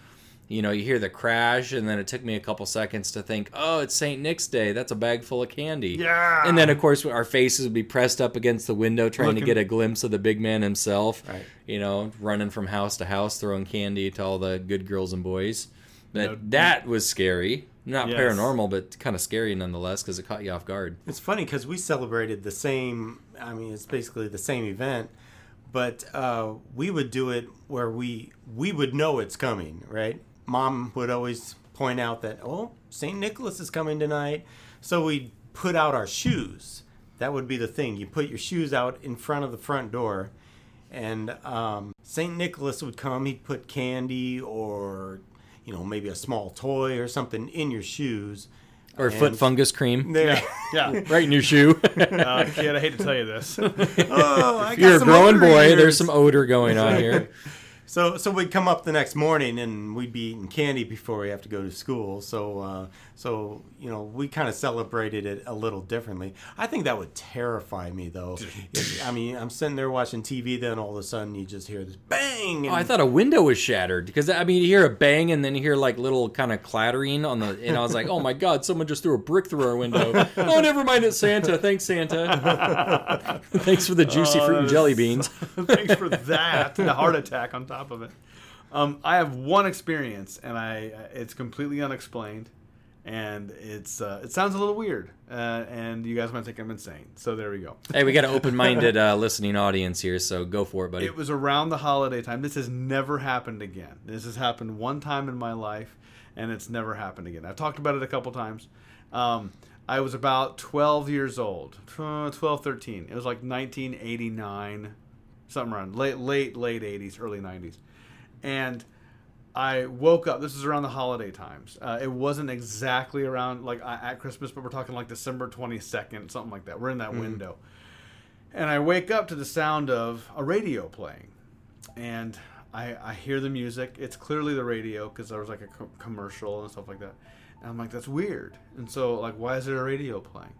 You know, you hear the crash, and then it took me a couple seconds to think, "Oh, it's Saint Nick's Day. That's a bag full of candy." Yeah. And then, of course, our faces would be pressed up against the window, trying Looking- to get a glimpse of the big man himself. Right. You know, running from house to house, throwing candy to all the good girls and boys. But that was scary. Not Yes. paranormal, but kind of scary nonetheless because it caught you off guard. It's funny because we celebrated the same. I mean, it's basically the same event, but uh, we would do it where we we would know it's coming, right? Mom would always point out that oh, Saint Nicholas is coming tonight, so we'd put out our shoes. That would be the thing. You put your shoes out in front of the front door, and um, Saint Nicholas would come. He'd put candy or you know maybe a small toy or something in your shoes. Or foot fungus cream. There. Yeah. right in your shoe. Uh, kid, I hate to tell you this. oh, I got You're a growing odor boy. eaters. There's some odor going on here. So, so we'd come up the next morning and we'd be eating candy before we have to go to school. So, uh, so you know, we kind of celebrated it a little differently. I think that would terrify me, though. If- I mean, I'm sitting there watching TV, then all of a sudden you just hear this bang. Oh, I thought a window was shattered because I mean you hear a bang and then you hear like little kind of clattering on the and I was like, oh my god, someone just threw a brick through our window. oh, never mind, it's Santa. Thanks, Santa. Thanks for the juicy Oh, fruit and jelly beans. Thanks for that. The heart attack on top of it. Um, I have one experience, and I it's completely unexplained, and it's uh, it sounds a little weird, uh, and you guys might think I'm insane. So there we go. Hey, we got an open-minded uh, listening audience here, so go for it, buddy. It was around the holiday time. This has never happened again. This has happened one time in my life, and it's never happened again. I've talked about it a couple times. Um, I was about 12 years old, uh, 12, 13. It was like 1989, something around late, late, late 80s, early 90s. And I woke up. This is around the holiday times. Uh, it wasn't exactly around like at Christmas, but we're talking like December 22nd, something like that. We're in that window. And I wake up to the sound of a radio playing. And I, I hear the music. It's clearly the radio because there was like a co- commercial and stuff like that. And I'm like, that's weird. And so, like, why is there a radio playing?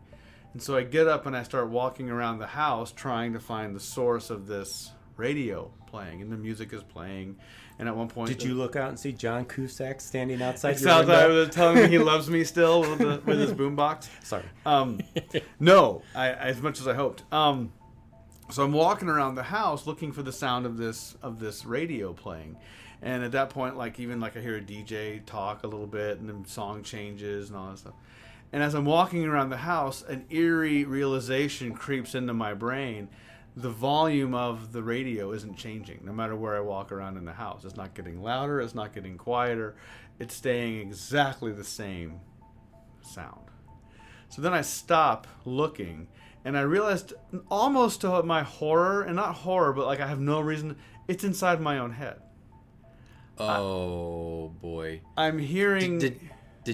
And so I get up and I start walking around the house trying to find the source of this radio playing. And the music is playing. And at one point, did you look out and see John Cusack standing outside It your sounds window? telling me he loves me still with, the, with his boombox. Sorry. Um, no, I, as much as I hoped. Um, so I'm walking around the house looking for the sound of this of this radio playing, and at that point, like even like I hear a DJ talk a little bit, and then song changes and all that stuff. And as I'm walking around the house, an eerie realization creeps into my brain the volume of the radio isn't changing no matter where I walk around in the house. It's not getting louder, it's not getting quieter. It's staying exactly the same sound. So then I stop looking and I realized almost to my horror, and not horror, but like I have no reason, it's inside my own head. Oh boy. I'm hearing. Did did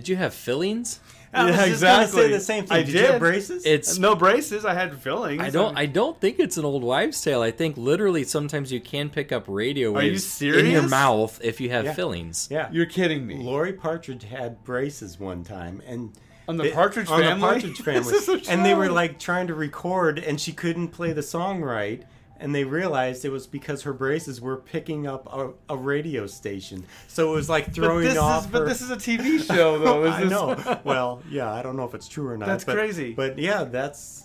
you have fillings? I was Yeah, just gonna exactly. say the same thing. I did, you have did. braces? It's no braces. I had fillings. I don't I don't think it's an old wives' tale. I think literally sometimes you can pick up radio Are you waves in your mouth if you have Yeah. fillings. yeah. You're kidding me. Laurie Partridge had braces one time, and On the they- Partridge on Family? the Partridge Family, This is a and they were like trying to record, and she couldn't play the song right, and they realized it was because her braces were picking up a, a radio station, so it was like But throwing this off. is but this is a TV show though. Is I this- know. well, yeah, I don't know if it's true or not. That's but- crazy. But yeah, that's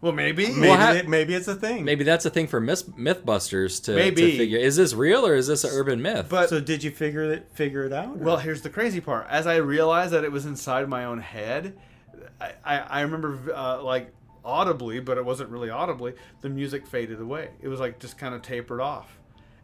well, maybe. maybe Well, ha- it, maybe it's a thing. Maybe that's a thing for myth, Mythbusters to, Maybe. to figure. Is this real or is this an urban myth? But so did you figure it figure it out? or- Well, here's the crazy part. As I realized that it was inside my own head, I, I, I remember uh, like audibly, but it wasn't really audibly, the music faded away. It was like just kind of tapered off.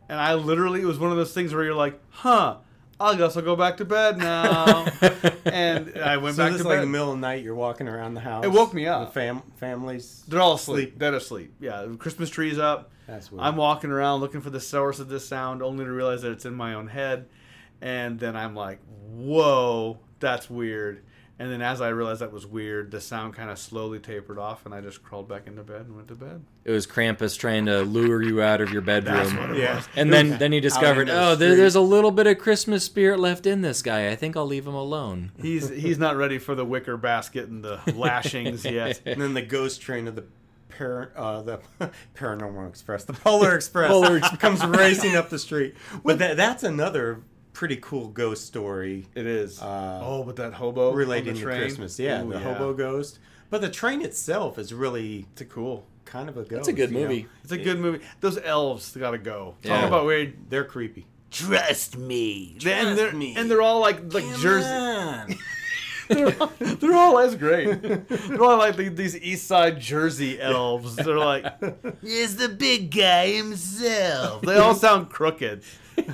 And I literally, it was one of those things where you're like, huh, I guess I'll go back to bed now. and I went so back this to is like bed. the middle of the night. You're walking around the house. It woke me up. The fam- families. They're all asleep. Dead asleep. Yeah, Christmas tree's up. That's weird. I'm walking around looking for the source of this sound, only to realize that it's in my own head. And then I'm like, whoa, that's weird. And then as I realized that was weird, the sound kind of slowly tapered off, and I just crawled back into bed and went to bed. it was Krampus trying to lure you out of your bedroom. what it Yeah. was. And then, then he discovered, into the oh, there, street. there's a little bit of Christmas spirit left in this guy. I think I'll leave him alone. He's he's not ready for the wicker basket and the lashings yet. and then the ghost train of the par- uh, the paranormal express, the Polar Express, Polar Express. comes racing up the street. But that, that's another pretty cool ghost story It is. Uh, oh, but that hobo relating on the to? Christmas. Yeah, Ooh, the hobo ghost. But the train itself is really It's a cool. kind of a ghost. It's a good you know? movie. It's a good movie. Those elves gotta go. Yeah. Talk about weird. They're creepy. Trust me. and Trust they're me. and they're all like like Jersey. They're, all, they're all that's great. They're all like these East Side Jersey elves. They're like, here's the big guy himself. They all sound crooked.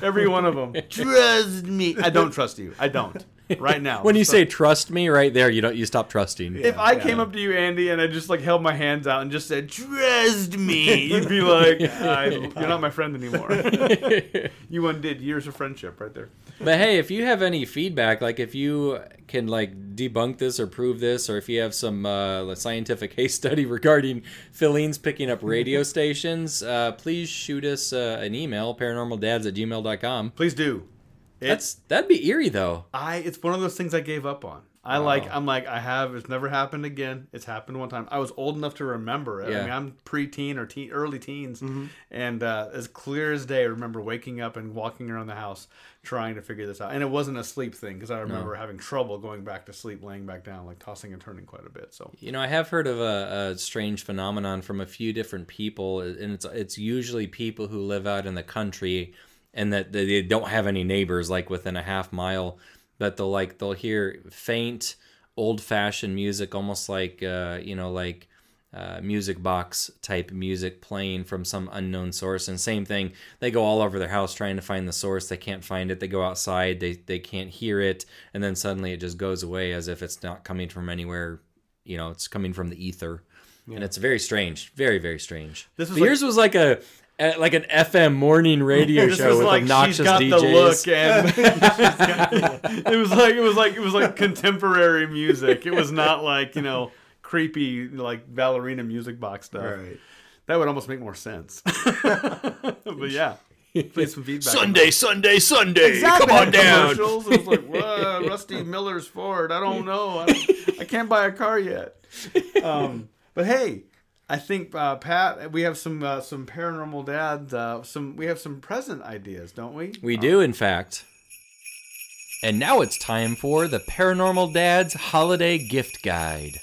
Every one of them. Trust me. I don't trust you. I don't. Right now. When you So- say trust me right there, you don't you stop trusting. if I Yeah. came up to you, Andy, and I just like held my hands out and just said, "Trust me," you'd be like, I, "You're not my friend anymore." you undid years of friendship right there. But hey, if you have any feedback, like if you can like debunk this or prove this, or if you have some uh, scientific case study regarding fillings picking up radio stations, uh, please shoot us uh, an email, paranormaldads at gmail.com. Please do. That's that'd be eerie though. I it's one of those things I gave up on. I like I'm like I have it's never happened again. It's happened one time. I was old enough to remember it. Yeah. I mean I'm pre-teen or teen, early teens, and uh, as clear as day, I remember waking up and walking around the house trying to figure this out. And it wasn't a sleep thing because I remember having trouble going back to sleep, laying back down, like tossing and turning quite a bit. So You know, I have heard of a, a strange phenomenon from a few different people, and it's it's usually people who live out in the country and that they don't have any neighbors like within a half mile, but they'll like they'll hear faint, old-fashioned music, almost like uh, you know, like uh, music box type music playing from some unknown source. And same thing, they go all over their house trying to find the source. They can't find it. They go outside, they they can't hear it, and then suddenly it just goes away as if it's not coming from anywhere you know it's coming from the ether and it's very strange very very strange This was like- yours was like a, a like an fm morning radio show with like obnoxious she's got djs the look and it was like it was like it was like contemporary music. It was not like you know creepy like ballerina music box stuff. Right. That would almost make more sense. but yeah, please some feedback. sunday sunday sunday Exactly. come on down Commercials. It was like, Rusty Miller's Ford. I don't know. I, don't- I can't buy a car yet. Um, but hey, I think uh, Pat, we have some uh, some paranormal dads. Uh, some we have some present ideas, don't we? we do in fact and now it's time for the paranormal dad's holiday gift guide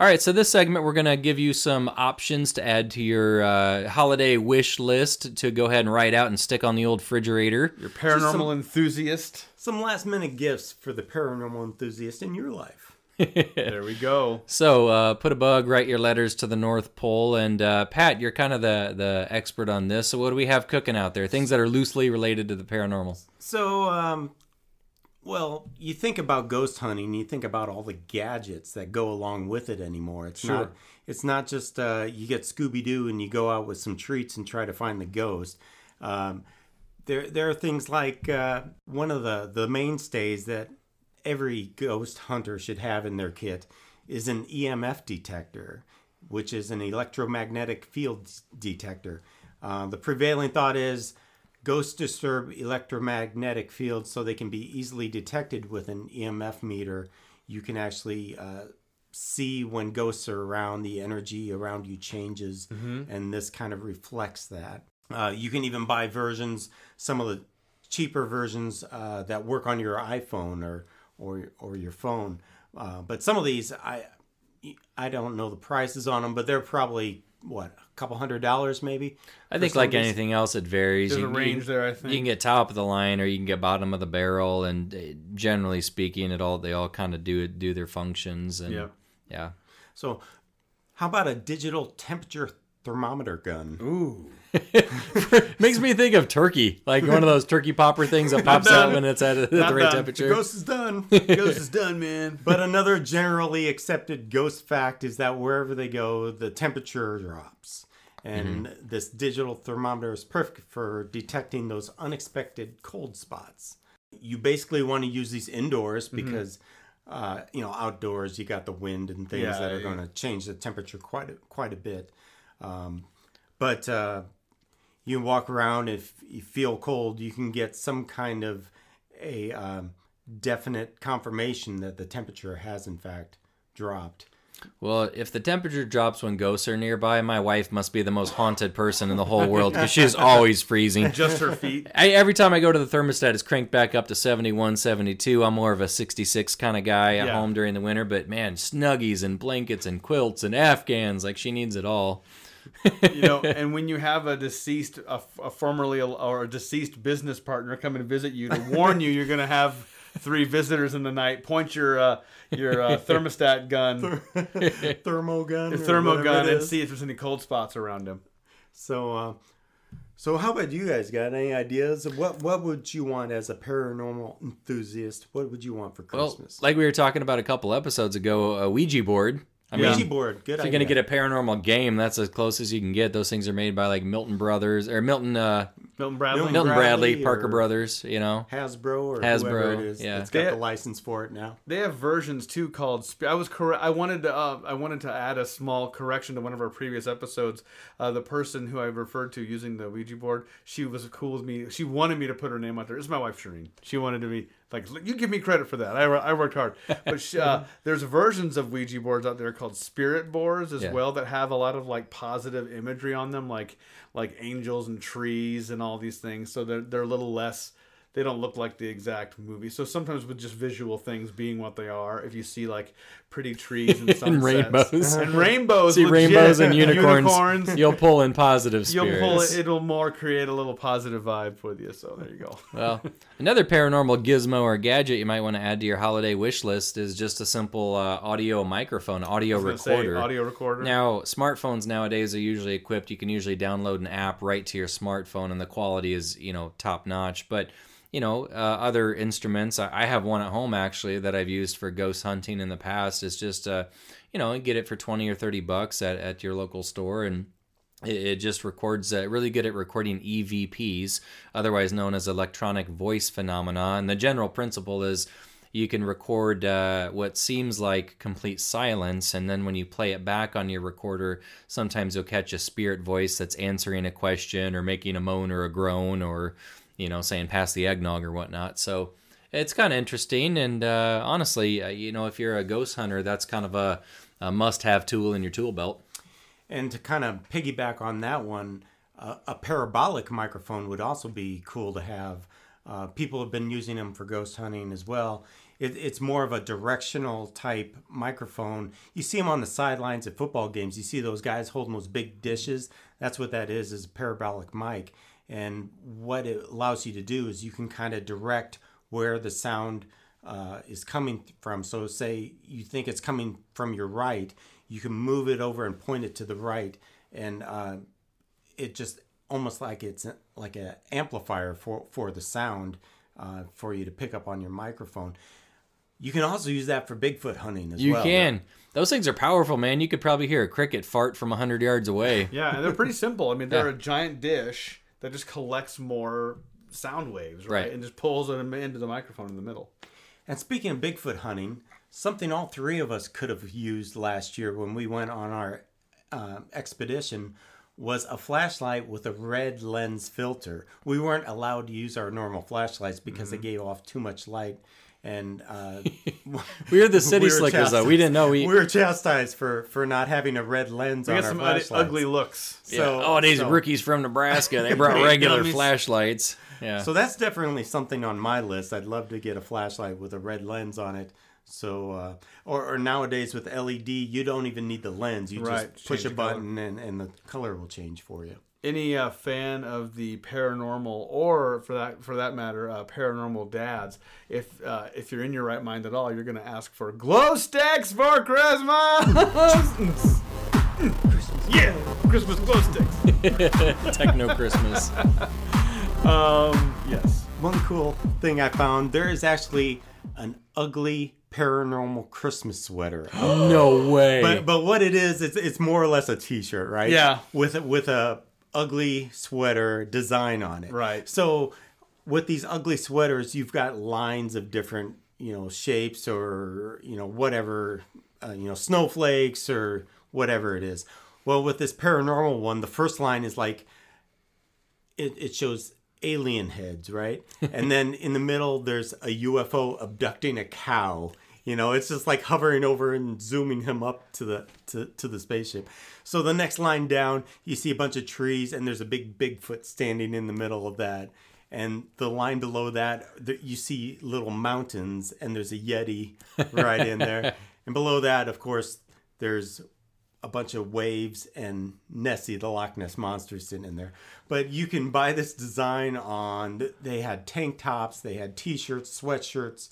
all right, so this segment we're going to give you some options to add to your uh, holiday wish list to go ahead and write out and stick on the old refrigerator. Your paranormal some- enthusiast. Some last minute gifts for the paranormal enthusiast in your life. there we go. So uh, put a bug, write your letters to the North Pole, and uh, Pat, you're kind of the the expert on this. So what do we have cooking out there? Things that are loosely related to the paranormal. So, um, well, you think about ghost hunting, you think about all the gadgets that go along with it anymore. It's Sure. not it's not just uh, you get Scooby Doo and you go out with some treats and try to find the ghost. Um, there there are things like uh, one of the the mainstays that every ghost hunter should have in their kit is an EMF detector, which is an electromagnetic field detector. Uh, the prevailing thought is ghosts disturb electromagnetic fields so they can be easily detected with an EMF meter. You can actually uh, see when ghosts are around, the energy around you changes, and this kind of reflects that. Uh, you can even buy versions, some of the cheaper versions uh, that work on your iPhone or or or your phone. Uh, but some of these, I I don't know the prices on them, but they're probably what a couple hundred dollars maybe. I think like of anything else, it varies. There's You- a you- range there, I think. You can get top of the line, or you can get bottom of the barrel, and uh, generally speaking, it all they all kind of do do their functions. And Yep. yeah, So, how about a digital temperature thermometer gun? Ooh. makes me think of turkey, like one of those turkey popper things that pops out when it's at, at the right done. temperature. The ghost is done. Ghost is done, man. but another generally accepted ghost fact is that wherever they go, the temperature drops. And this digital thermometer is perfect for detecting those unexpected cold spots. You basically want to use these indoors because, uh, you know, outdoors you got the wind and things Yeah, that are yeah. going to change the temperature quite a, quite a bit. Um, but uh, you walk around if you feel cold you can get some kind of a um, definite confirmation that the temperature has in fact dropped Well, if the temperature drops when ghosts are nearby, my wife must be the most haunted person in the whole world because she's always freezing. Just her feet. I, every time I go to the thermostat, it's cranked back up to 71, 72. I'm more of a 66 kind of guy at Yeah. home during the winter, but man, snuggies and blankets and quilts and Afghans, like she needs it all. You know, and when you have a deceased, a, a formerly or a deceased business partner come and visit you to warn you, you're gonna have three visitors in the night. Point your uh, your uh, thermostat gun, thermo gun your thermo gun, and see if there's any cold spots around him. so uh, so how about you guys got any ideas of what what would you want as a paranormal enthusiast what would you want for Well, christmas like we were talking about a couple episodes ago, a Ouija board. I mean, Ouija board good if you're gonna get a paranormal game, that's as close as you can get. Those things are made by like Milton Brothers or Milton uh, Milton Bradley. Milton Milton Bradley, Bradley Parker Brothers. You know, hasbro or Hasbro, whoever it is yeah. that's got They- the license for it now They have versions too called. I was correct. I wanted to. Uh, I wanted to add a small correction to one of our previous episodes. Uh, the person who I referred to using the Ouija board, she was cool with me. She wanted me to put her name out there. It's my wife Shireen. She wanted to be like, you give me credit for that. I, I worked hard. But uh, there's versions of Ouija boards out there called spirit boards as Yeah. well that have a lot of like positive imagery on them, like like angels and trees and all these things. So they're they're a little less they don't look like the exact movie. So sometimes with just visual things being what they are, if you see like pretty trees and sunsets rainbows. and rainbows, see legit, rainbows and unicorns. unicorns, You'll pull in positive you'll pull it. It'll more create a little positive vibe with you. So there you go. Well, another paranormal gizmo or gadget you might want to add to your holiday wish list is just a simple uh, audio microphone, audio I say, recorder. audio recorder. Now, smartphones nowadays are usually equipped. You can usually download an app right to your smartphone, and the quality is, you know, top notch. But, you know, uh, other instruments, I I have one at home actually that I've used for ghost hunting in the past. It's just, uh, you know, get it for 20 or 30 bucks at, at your local store and it, it just records uh, really good at recording EVPs, otherwise known as electronic voice phenomena. And the general principle is you can record uh, what seems like complete silence, and then when you play it back on your recorder, sometimes you'll catch a spirit voice that's answering a question or making a moan or a groan or, you know, saying pass the eggnog or whatnot. So it's kind of interesting. And uh, honestly, uh, you know, if you're a ghost hunter, that's kind of a, a must have tool in your tool belt. And to kind of piggyback on that one, uh, a parabolic microphone would also be cool to have. Uh, people have been using them for ghost hunting as well. It, it's more of a directional type microphone. You see them on the sidelines at football games. You see those guys holding those big dishes. That's what that is, is a parabolic mic. And what it allows you to do is you can kind of direct where the sound uh, is coming from. So, say you think it's coming from your right, you can move it over and point it to the right, and uh, it just almost like it's like an amplifier for for the sound uh, for you to pick up on your microphone. You can also use that for Bigfoot hunting as You well. You can. Those things are powerful, man. You could probably hear a cricket fart from 100 yards away. Yeah, and they're pretty simple. I mean, they're Yeah. a giant dish that just collects more sound waves, right? Right. And just pulls them into the microphone in the middle. And speaking of Bigfoot hunting, something all three of us could have used last year when we went on our uh, expedition was a flashlight with a red lens filter. We weren't allowed to use our normal flashlights because Mm-hmm. they gave off too much light. And uh, We were the city we were slickers, though. We didn't know. We, we were chastised for for not having a red lens We on got our some flashlights. ugly looks. yeah. so- oh, these so- rookies from Nebraska. They brought regular flashlights. Yeah. So that's definitely something on my list. I'd love to get a flashlight with a red lens on it. So, uh, or, or nowadays with LED, you don't even need the lens. You Right, just push change a the color. button and, and the color will change for you. Any uh, fan of the paranormal, or for that for that matter, uh, paranormal dads, if uh, if you're in your right mind at all, you're gonna ask for glow sticks for Christmas. yeah, Christmas glow sticks. Techno Christmas. Um, yes. One cool thing I found there is actually an ugly paranormal Christmas sweater. No way. but but what it is, it's it's more or less a T-shirt, right? Yeah. With a- with a ugly sweater design on it. Right. So with these ugly sweaters, you've got lines of different you know shapes or you know whatever uh, you know snowflakes or whatever it is. Well, with this paranormal one, the first line is like it, it shows alien heads, right? and then in the middle, there's a UFO abducting a cow. You know, it's just like hovering over and zooming him up to the to, to the spaceship. So the next line down, you see a bunch of trees, and there's a big Bigfoot standing in the middle of that. And the line below that, you see little mountains, and there's a Yeti right in there. And below that, of course, there's a bunch of waves and Nessie, the Loch Ness monster, sitting in there. But you can buy this design on. They had tank tops, they had T-shirts, sweatshirts,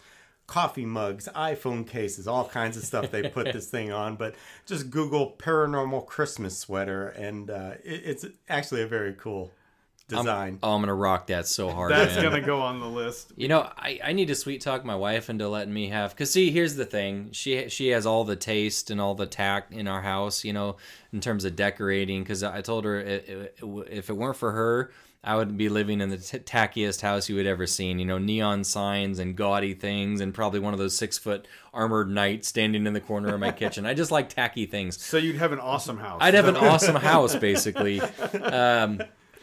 coffee mugs, iPhone cases, all kinds of stuff. They put this thing on. But just Google paranormal Christmas sweater, and uh, it, it's actually a very cool design. oh, I'm gonna rock that so hard. That's man. gonna go on the list. You know, I, I need to sweet talk my wife into letting me have. Cause see, here's the thing. She she has all the taste and all the tact in our house. You know, in terms of decorating. Cause I told her it, it, if it weren't for her, I would be living in the t- tackiest house you had ever seen. You know, neon signs and gaudy things, and probably one of those six foot armored knights standing in the corner of my kitchen. I just like tacky things. So you'd have an awesome house. I'd have an awesome house, basically. Um,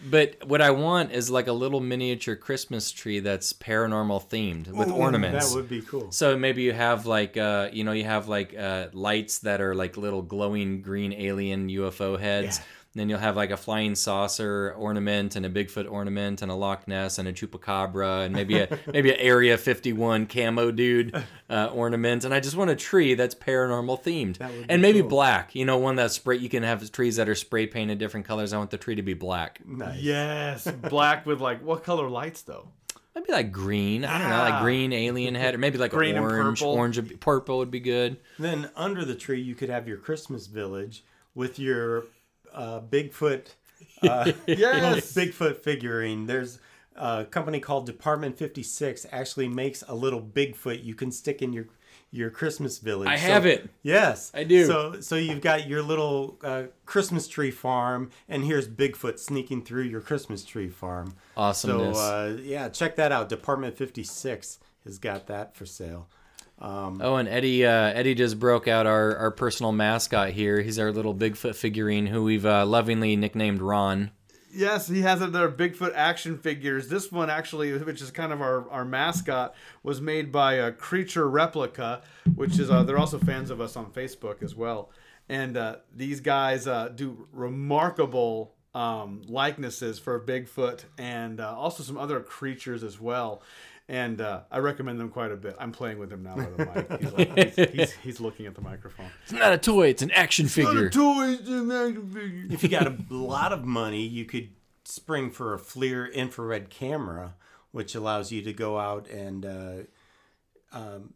but what I want is like a little miniature Christmas tree that's paranormal themed with Ooh, ornaments. That would be cool. so maybe you have like uh, you know you have like uh, lights that are like little glowing green alien UFO heads. Yeah. Then you'll have like a flying saucer ornament and a Bigfoot ornament and a Loch Ness and a chupacabra and maybe a maybe an Area 51 camo dude uh, ornament. And I just want a tree that's paranormal themed That and maybe cool. black. You know, one that's spray. You can have trees that are spray painted different colors. I want the tree to be black. Nice. Yes, black with like what color lights though? Maybe like green. I don't know, like Ah. green alien head, or maybe like Green and orange. purple. Orange, would be- purple would be good. Then under the tree, you could have your Christmas village with your uh, Bigfoot, uh, Yes. Bigfoot figurine. There's a company called Department 56 actually makes a little Bigfoot you can stick in your your Christmas village. I So- have it. Yes, I do. So so you've got your little uh, Christmas tree farm, and here's Bigfoot sneaking through your Christmas tree farm. Awesome. So uh, yeah, check that out. Department 56 has got that for sale. Oh, and Eddie uh, Eddie just broke out our, our personal mascot here. He's our little Bigfoot figurine who we've uh, lovingly nicknamed Ron. Yes, he has their Bigfoot action figures. This one actually, which is kind of our, our mascot, was made by a Creature Replica, which is uh, they're also fans of us on Facebook as well. And uh, these guys uh, do remarkable um, likenesses for Bigfoot and uh, also some other creatures as well. And uh, I recommend them quite a bit. I'm playing with him now with the mic. He's, like, he's, he's, he's looking at the microphone. It's not a toy; it's an action figure. Toys and action figures. if you got a lot of money, you could spring for a FLIR infrared camera, which allows you to go out and uh, um,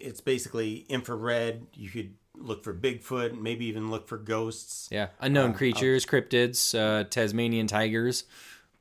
it's basically infrared. You could look for Bigfoot, maybe even look for ghosts. Yeah, unknown creatures, cryptids, uh, Tasmanian tigers,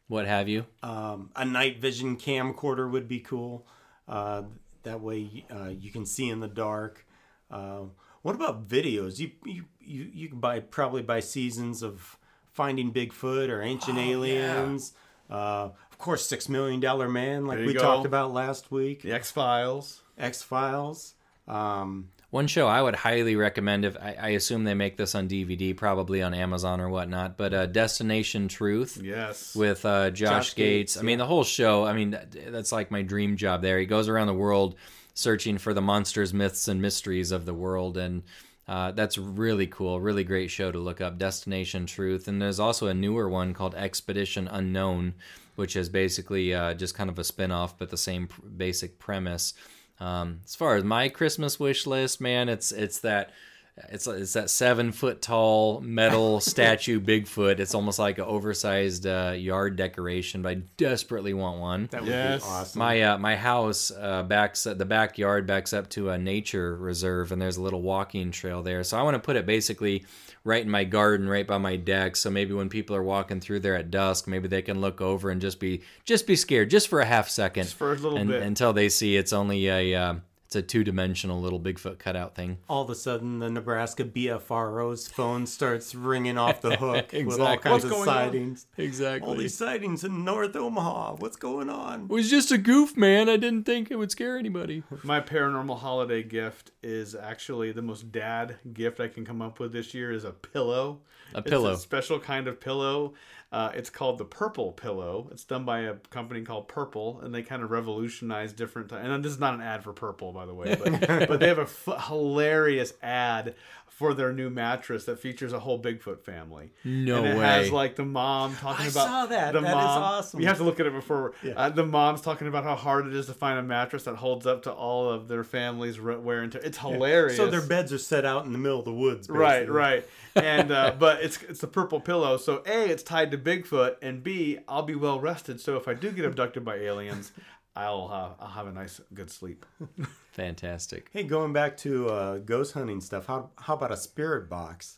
what have you. Um, a night vision camcorder would be cool. Uh, that way uh, you can see in the dark. Uh, what about videos? You you you, you can buy probably buy seasons of Finding Bigfoot or Ancient Aliens. Uh, of course, Six Million Dollar Man, like we go. talked about last week. The X Files. X Files. Um, One show I would highly recommend if I, I assume they make this on DVD, probably on Amazon or whatnot, but uh, Destination Truth. Yes. with uh, Josh, Josh Gates. Gates, I mean, the whole show. I mean, that, that's like my dream job. There, he goes around the world searching for the monsters, myths, and mysteries of the world, and uh, that's really cool. Really great show to look up. Destination Truth, and there's also a newer one called Expedition Unknown, which is basically uh, just kind of a spin-off, but the same pr- basic premise. Um, as far as my Christmas wish list, man, it's it's that it's it's that seven foot tall metal statue Bigfoot. It's almost like an oversized uh, yard decoration, but I desperately want one. that would Yes. be awesome. My uh, my house uh, backs the backyard backs up to a nature reserve, and there's a little walking trail there. So I want to put it basically right in my garden, right by my deck. So maybe when people are walking through there at dusk, maybe they can look over and just be just be scared, just for a half second, Just for a little and, bit. until they see it's only a uh, it's a two dimensional little Bigfoot cutout thing. all of a sudden the Nebraska BFRO's phone starts ringing off the hook with all kinds What's of going on? sightings. Exactly. All these sightings in North Omaha. What's going on? It was just a goof, man. I didn't think it would scare anybody. My paranormal holiday gift is actually the most dad gift I can come up with this year is a pillow. A It's pillow. a special kind of pillow. Uh, it's called the Purple Pillow. It's done by a company called Purple, and they kind of revolutionize different. T- and this is not an ad for Purple, by the way, but, but they have a f- hilarious ad for their new mattress that features a whole Bigfoot family. No and it way. has like the mom talking I about saw that. The That is mom, awesome. You have to look at it before. Uh, the mom's talking about how hard it is to find a mattress that holds up to all of their family's wear and tear. It's hilarious. So their beds are set out in the middle of the woods. Right, basically. right. And uh, but it's it's the purple pillow. So A, it's tied to Bigfoot, and B, I'll be well rested. So if I do get abducted by aliens, I'll uh, I'll have a nice good sleep. Fantastic. Hey, going back to uh, ghost hunting stuff, how, how about a spirit box,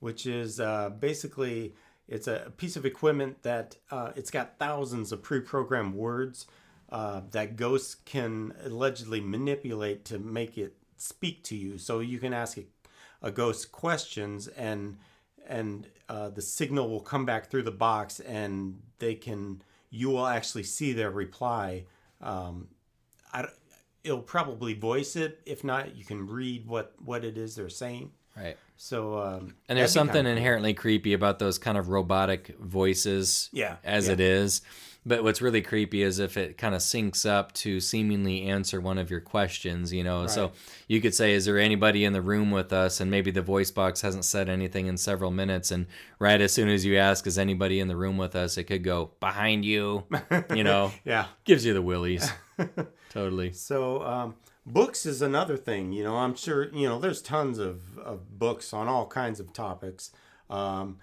which is uh, basically it's a piece of equipment that uh, it's got thousands of pre-programmed words uh, that ghosts can allegedly manipulate to make it speak to you. So you can ask a, a ghost questions and and uh, the signal will come back through the box and they can you will actually see their reply. Um, I, it'll probably voice it. If not, you can read what what it is they're saying. Right. So um, And there's something kinda cool. inherently creepy about those kind of robotic voices Yeah, as yeah. it is. But what's really creepy is if it kind of syncs up to seemingly answer one of your questions, you know. So you could say, Is there anybody in the room with us? And maybe the voice box hasn't said anything in several minutes. And right as soon as you ask, Is anybody in the room with us? It could go, Behind you, you know, Yeah. gives you the willies. totally. So um, books is another thing. You know, I'm sure you know there's tons of, of books on all kinds of topics. Um,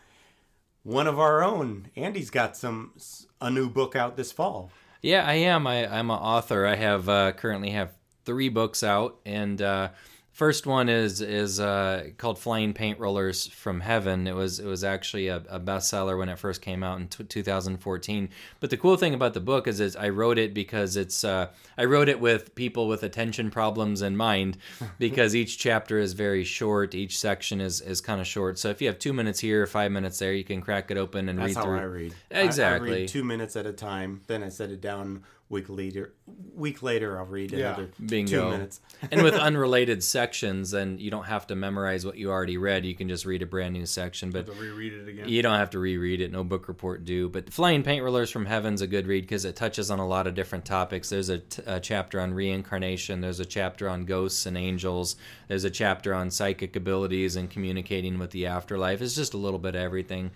one of our own, Andy's got some a new book out this fall. Yeah, I am. I, I'm an author. I have uh, currently have three books out, and uh, first one is is uh, called "Flying Paint Rollers from Heaven." It was it was actually a, a bestseller when it first came out in t- 2014. But the cool thing about the book is, is I wrote it because it's uh, I wrote it with people with attention problems in mind, because each chapter is very short. Each section is is kind of short. So if you have two minutes here, five minutes there, you can crack it open and That's read how through. I read. I- I, Exactly. read two minutes at a time. Then I set it down. Week later, week later, I'll read Yeah. another Bingo. two minutes. and with unrelated sections, and you don't have to memorize what you already read. You can just read a brand new section, but To reread it again. you don't have to reread it. No book report due. But Flying Paint Rollers from Heaven's a good read because it touches on a lot of different topics. There's a, t- a chapter on reincarnation. There's a chapter on ghosts and angels. There's a chapter on psychic abilities and communicating with the afterlife. It's just a little bit of everything.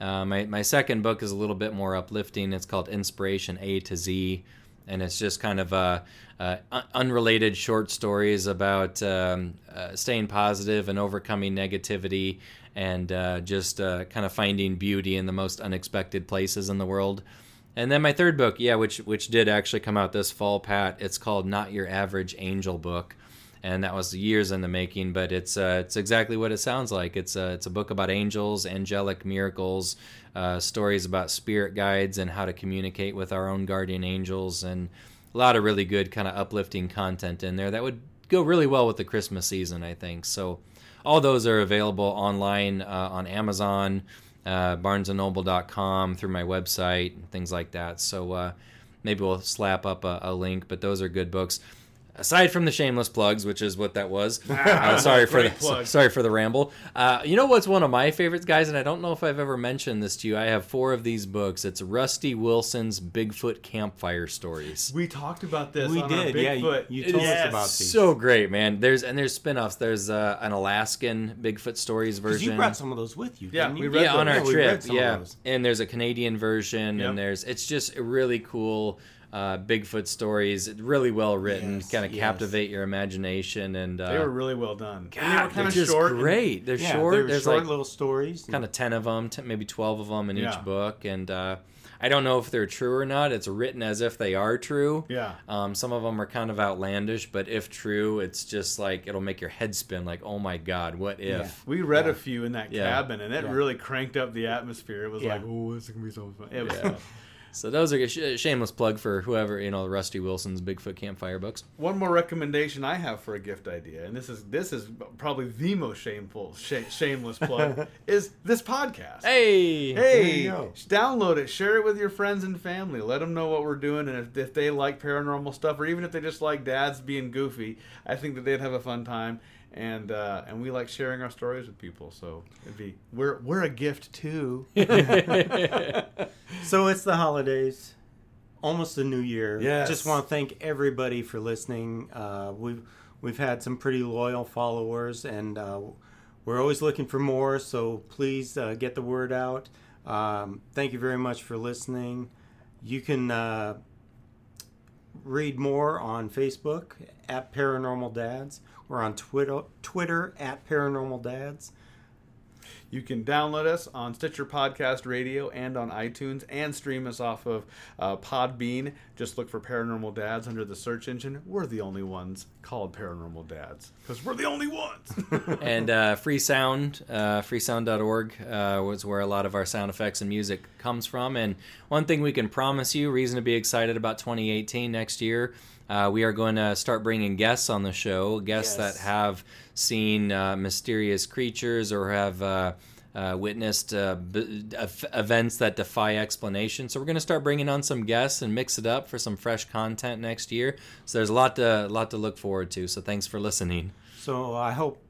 Uh, my, my second book is a little bit more uplifting. It's called Inspiration A to Z, and it's just kind of uh, uh, unrelated short stories about um, uh, staying positive and overcoming negativity and uh, just kind of finding beauty in the most unexpected places in the world. And then my third book, yeah, which which did actually come out this fall, Pat. It's called Not Your Average Angel Book, and that was years in the making. But it's uh, it's exactly what it sounds like. It's a it's a book about angels, angelic miracles, uh, stories about spirit guides, and how to communicate with our own guardian angels, and a lot of really good kind of uplifting content in there that would go really well with the Christmas season, I think. So all those are available online uh, on Amazon uh, barnesandnoble.com through my website things like that. So uh, maybe we'll slap up a, a, link, but those are good books. Aside from the shameless plugs, which is what that was, uh, sorry for the sorry for the ramble. Uh, you know what's one of my favorites, guys, and I don't know if I've ever mentioned this to you. I have four of these books. It's Rusty Wilson's Bigfoot Campfire Stories. We talked about this. We did, yeah. You, you told us about these. So great, man. There's and there's spin-offs. There's uh, an Alaskan Bigfoot Stories version. You brought some of those with you. Yeah, we read yeah, on our yeah, trip. Yeah, and there's a Canadian version, yep. and there's it's just really cool uh, Bigfoot stories, really well written, yes, kind of yes. captivate your imagination, and uh, they were really well done. God, they were kind of just short. Great. They're yeah, short. They're There's short like little stories. Kind of ten of them, maybe twelve of them in yeah. each book, and uh, I don't know if they're true or not. It's written as if they are true. Yeah. Um, some of them are kind of outlandish, but if true, it's just like it'll make your head spin. Like, oh my god, what if? Yeah. We read a few in that cabin, and it really cranked up the atmosphere. It was like, oh, this is gonna be so fun. It was. So those are a sh- shameless plug for whoever you know, Rusty Wilson's Bigfoot Campfire books. One more recommendation I have for a gift idea, and this is this is probably the most shameful, sh- shameless plug, is this podcast. Hey, hey, download it, share it with your friends and family. Let them know what we're doing, and if, if they like paranormal stuff, or even if they just like dads being goofy, I think that they'd have a fun time and uh, and we like sharing our stories with people. So it'd be we're we're a gift too. so it's the holidays, almost a new year. Yeah. Just want to thank everybody for listening. Uh, we've we've had some pretty loyal followers, and uh, we're always looking for more. So please uh, get the word out. Um, thank you very much for listening. You can uh, read more on Facebook at Paranormal Dads we're on Twitter, Twitter at Paranormal Dads. You can download us on Stitcher Podcast Radio and on iTunes and stream us off of uh, Podbean. Just look for Paranormal Dads under the search engine. We're the only ones called Paranormal Dads because we're the only ones. and uh, Free Sound, uh, freesound.org uh, was where a lot of our sound effects and music comes from. And one thing we can promise you, reason to be excited about 2018 next year uh, we are going to start bringing guests on the show, guests yes. that have seen uh, mysterious creatures or have uh, uh witnessed uh, b- events that defy explanation. So we're going to start bringing on some guests and mix it up for some fresh content next year. So there's a lot to lot to look forward to. So thanks for listening. So I hope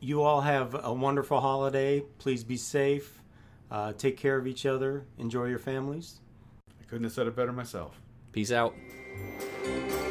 you all have a wonderful holiday. Please be safe. Uh, take care of each other. Enjoy your families. I couldn't have said it better myself. Peace out. Thank you.